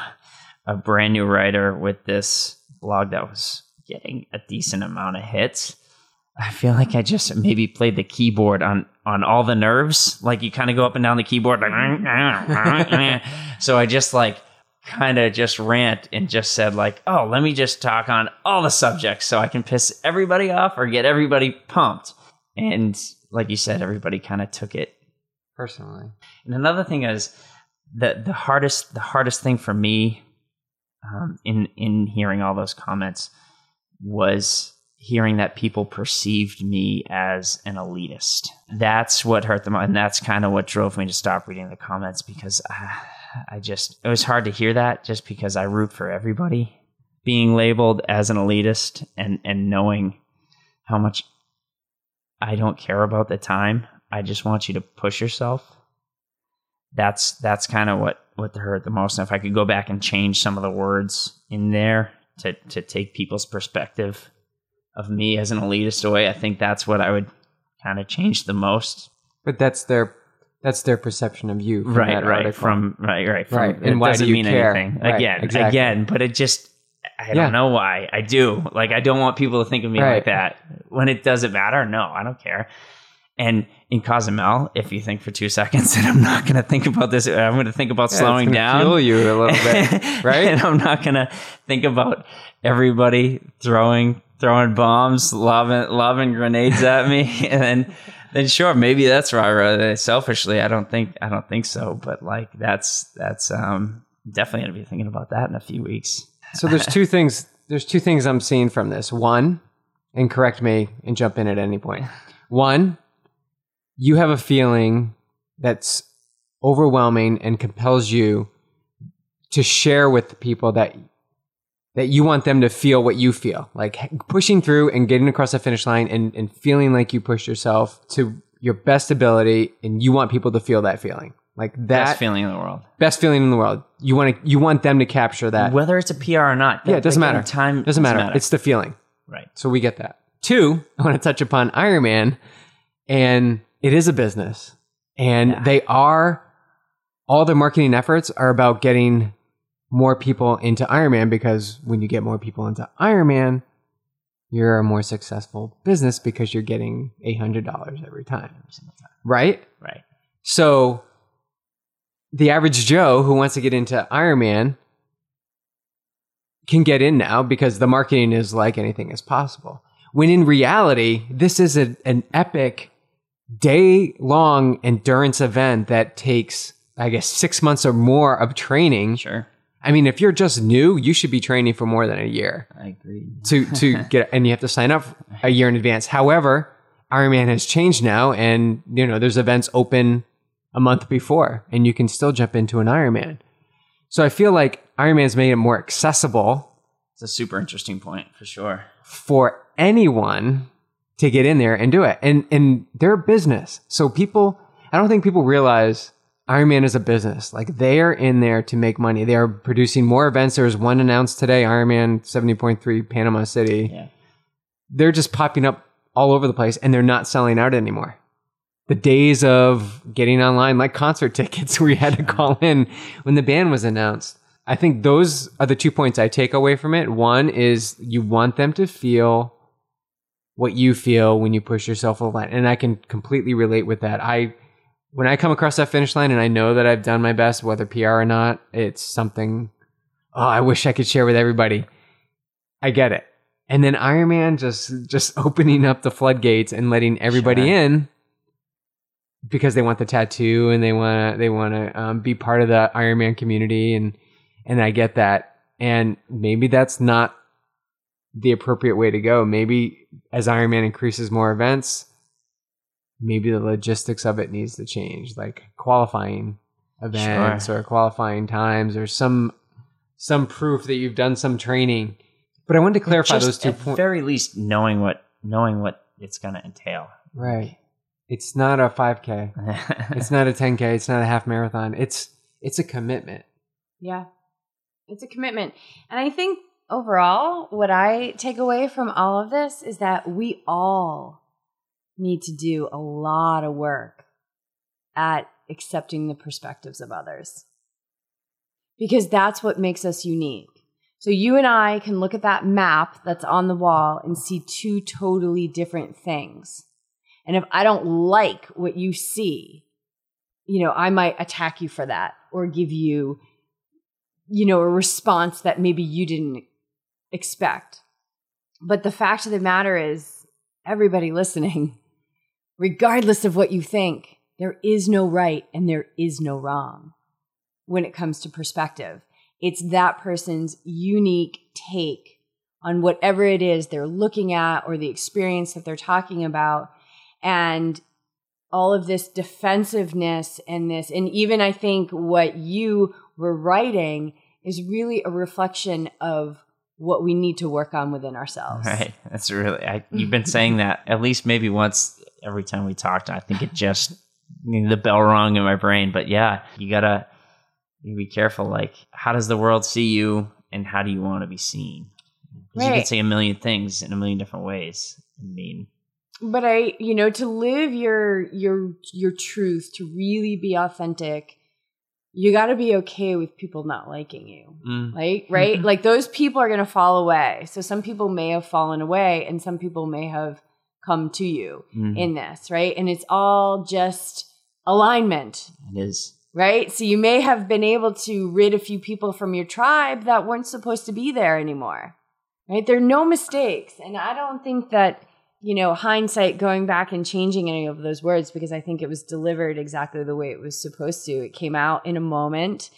a brand new writer with this blog that was getting a decent amount of hits i feel like i just maybe played the keyboard on on all the nerves. Like you kind of go up and down the keyboard like so i just like kind of just rant and just said like oh let me just talk on all the subjects so i can piss everybody off or get everybody pumped. And like you said everybody kind of took it Personally, and another thing is the the hardest the hardest thing for me um, in in hearing all those comments was hearing that people perceived me as an elitist. That's what hurt them, and that's kind of what drove me to stop reading the comments because I, I just it was hard to hear that just because I root for everybody. Being labeled as an elitist and and knowing how much I don't care about the time. I just want you to push yourself that's that's kind of what what hurt the most. And if I could go back and change some of the words in there to to take people's perspective of me as an elitist away, I think that's what I would kind of change the most. but that's their that's their perception of you, from right, that right, article. from right, right, from, Right. It And why doesn't do you mean care? anything Right, again, exactly. again. But it just. I Yeah. don't know why. I do. Like I don't want people to think of me Right. like that. When it doesn't matter, no, I don't care. And in Cozumel, if you think for two seconds that I'm not going to think about this, I'm going to think about Yeah, slowing down. fuel you a little bit, right? and I'm not gonna think about everybody throwing throwing bombs, lobbing lobbing grenades at me, and then then sure, maybe that's wrote. Selfishly, I don't think I don't think so, but like that's that's um definitely gonna be thinking about that in a few weeks. So there's two things. There's two things I'm seeing from this. One, and correct me and jump in at any point. One, you have a feeling that's overwhelming and compels you to share with the people that that you want them to feel what you feel, like pushing through and getting across the finish line and, and feeling like you pushed yourself to your best ability, and you want people to feel that feeling, like that Best feeling in the world, best feeling in the world. You want to you want them to capture that. whether it's a PR or not. Yeah, it doesn't again, matter. Time doesn't matter. It's the feeling. right. So we get that. Two, I want to touch upon Ironman, and it is a business, and Yeah. they are all their marketing efforts are about getting more people into Ironman because when you get more people into Ironman, you're a more successful business because you're getting eight hundred dollars every time, right? Right. So the average Joe who wants to get into Ironman can get in now because the marketing is like anything is possible. When in reality, this is a, an epic day long endurance event that takes, I guess, six months or more of training. Sure. I mean, if you're just new, you should be training for more than a year I agree. to to get and you have to sign up a year in advance. However, Ironman has changed now and you know there's events open a month before and you can still jump into an Ironman. So I feel like Ironman's made it more accessible It's a super interesting point for sure. for anyone to get in there and do it. And and they're a business. So people I don't think people realize Ironman is a business. Like they are in there to make money. They are producing more events. There's one announced today, Ironman 70.3 Panama City. Yeah. they're just popping up all over the place and they're not selling out anymore. The days of getting online, like concert tickets, where you had to call in when the band was announced. I think those are the two points I take away from it. One is you want them to feel what you feel when you push yourself over the line. And I can completely relate with that. I when I come across that finish line and I know that I've done my best, whether PR or not, it's something. Oh, I wish I could share with everybody. I get it. And then Ironman just just opening up the floodgates and letting everybody Sure. in because they want the tattoo and they want they want to um, be part of the Ironman community and and I get that. And maybe that's not the appropriate way to go. Maybe as Ironman increases more events, maybe the logistics of it needs to change, like qualifying events or qualifying times or some some proof that you've done some training. But I wanted to clarify Just those two points. at the points. very least knowing what knowing what it's going to entail. Right. It's not a 5K. It's not a 10K. It's not a half marathon. It's it's a commitment. Yeah. It's a commitment. And I think overall, what I take away from all of this is that we all need to do a lot of work at accepting the perspectives of others. Because that's what makes us unique. So you and I can look at that map that's on the wall and see two totally different things. And if I don't like what you see, you know, I might attack you for that or give you, you know, a response that maybe you didn't expect. But the fact of the matter is, everybody listening, regardless of what you think, there is no right and there is no wrong when it comes to perspective. It's that person's unique take on whatever it is they're looking at or the experience that they're talking about. And all of this defensiveness and this, and even I think what you were writing is really a reflection of what we need to work on within ourselves. Right. That's really. I, you've been saying that at least maybe once every time we talked. I think it just the bell rung in my brain. But yeah, you gotta you be careful. Like, how does the world see you, and how do you want to be seen? 'Cause You Right. can say a million things in a million different ways. I mean, but i you know to live your your your truth to really be authentic you got to be okay with people not liking you. Mm, like right? Like those people are going to fall away. So some people may have fallen away and some people may have come to you mm, in this right? And it's all just alignment. It is. right? So you may have been able to rid a few people from your tribe that weren't supposed to be there anymore. Right? There are no mistakes. And i don't think that you know hindsight going back and changing any of those words because i think it was delivered exactly the way it was supposed to. It came out in a moment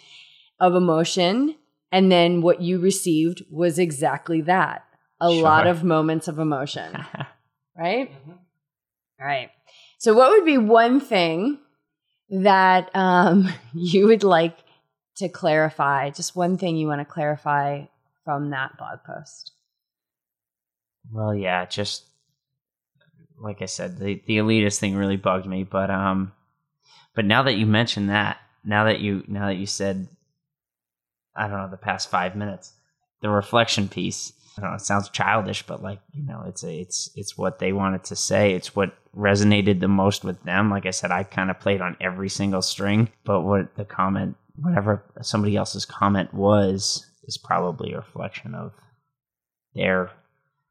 of emotion and then what you received was exactly that a lot of moments of emotion. Right? All right. So what would be one thing that um, you would like to clarify just one thing you want to clarify from that blog post? Well, yeah, just like I said, the the elitist thing really bugged me. But um, but now that you mentioned that, now that you now that you said, I don't know, the past five minutes, the reflection piece. I don't know. It sounds childish, but like you know, it's a, it's it's what they wanted to say. It's what resonated the most with them. Like I said, I kind of played on every single string, but what the comment, whatever somebody else's comment was, is probably a reflection of their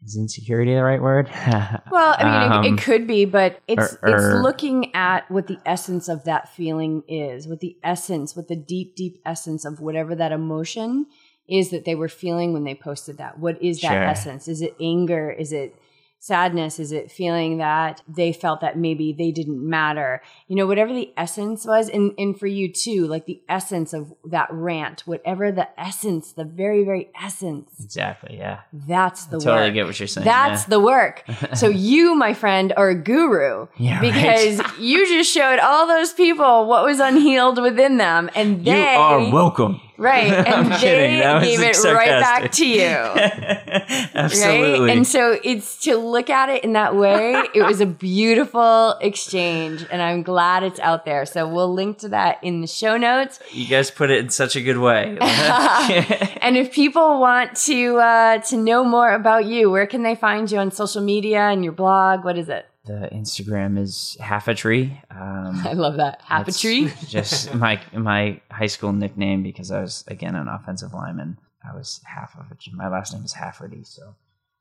is insecurity the right word? well i mean it, Um, it could be but it's or- it's looking at what the essence of that feeling is what the essence what the deep deep essence of whatever that emotion is that they were feeling when they posted that what is that Sure. essence is it anger is it sadness is it feeling that they felt that maybe they didn't matter you know whatever the essence was and and for you too like the essence of that rant whatever the essence the very very essence exactly. Yeah, that's the I totally work get what you're saying. that's the work so you my friend are a guru Yeah, right. because you just showed all those people what was unhealed within them and you they are welcome. Right and they kidding. Gave it right back to you Absolutely. Right? And so it's to look at it in that way, it was a beautiful exchange. And I'm glad it's out there. So we'll link to that in the show notes. you guys put it in such a good way. And if people want to uh, to know more about you, where can they find you on social media and your blog? What is it? The Instagram is half a tree. Um, I love that. Half a tree. just my my high school nickname because I was again an offensive lineman. I was half of a my last name is Hafferty, so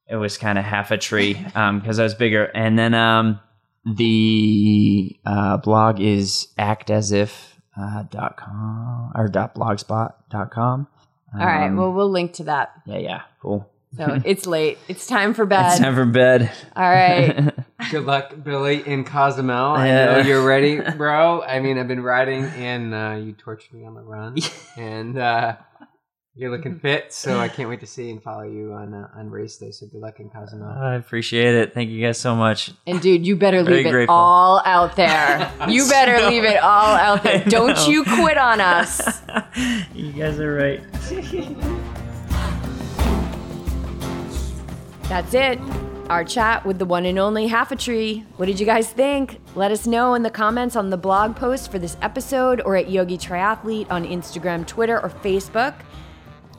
it was kind of half a tree because I was bigger. And then um, The uh, blog is actasif uh, dot com or dot blogspot dot com. All right. Um, Well, we'll link to that. yeah, yeah, cool. So it's late. It's time for bed. It's time for bed. All right. Good luck, Billy in Cozumel. I know you're ready, bro. I mean, I've been riding, and uh, you torched me on the run, and uh, you're looking fit. So I can't wait to see and follow you on uh, on race day. So good luck in Cozumel. I appreciate it. Thank you guys so much. And dude, you better Very leave it grateful. all out there. You better know. leave it all out there. Don't you quit on us. you guys are right. That's it. Our chat with the one and only Half a Tree. What did you guys think? Let us know in the comments on the blog post for this episode or at Yogi Triathlete on Instagram, Twitter, or Facebook.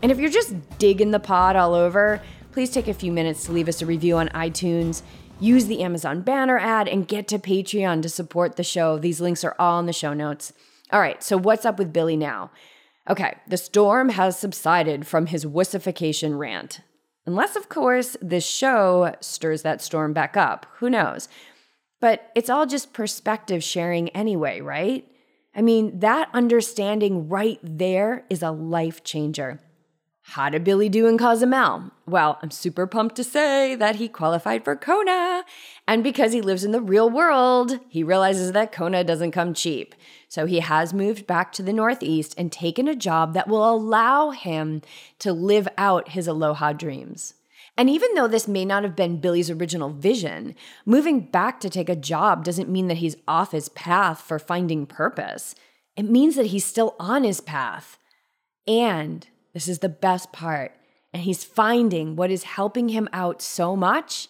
And if you're just digging the pod all over, please take a few minutes to leave us a review on iTunes. Use the Amazon banner ad and get to Patreon to support the show. These links are all in the show notes. All right, so what's up with Billy now? Okay, the storm has subsided from his wussification rant. Unless, of course, this show stirs that storm back up. Who knows? But it's all just perspective sharing anyway, right? I mean, that understanding right there is a life changer. How did Billy do in Cozumel? Well, I'm super pumped to say that he qualified for Kona. And because he lives in the real world, he realizes that Kona doesn't come cheap. So he has moved back to the Northeast and taken a job that will allow him to live out his Aloha dreams. And even though this may not have been Billy's original vision, moving back to take a job doesn't mean that he's off his path for finding purpose. It means that he's still on his path. And this is the best part. And he's finding what is helping him out so much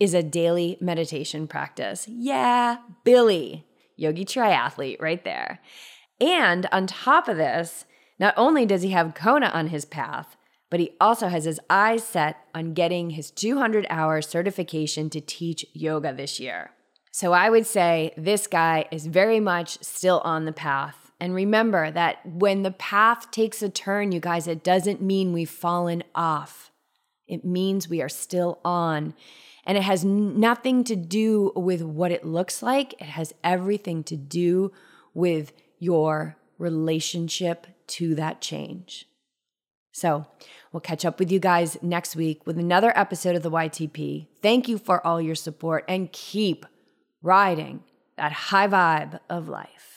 is a daily meditation practice. Yeah, Billy, yogi triathlete right there. And on top of this, not only does he have Kona on his path, but he also has his eyes set on getting his 200 hour certification to teach yoga this year. So I would say this guy is very much still on the path. And remember that when the path takes a turn, you guys, it doesn't mean we've fallen off. It means we are still on. And it has nothing to do with what it looks like, it has everything to do with your relationship to that change. So, we'll catch up with you guys next week with another episode of the YTP. Thank you for all your support and keep riding that high vibe of life.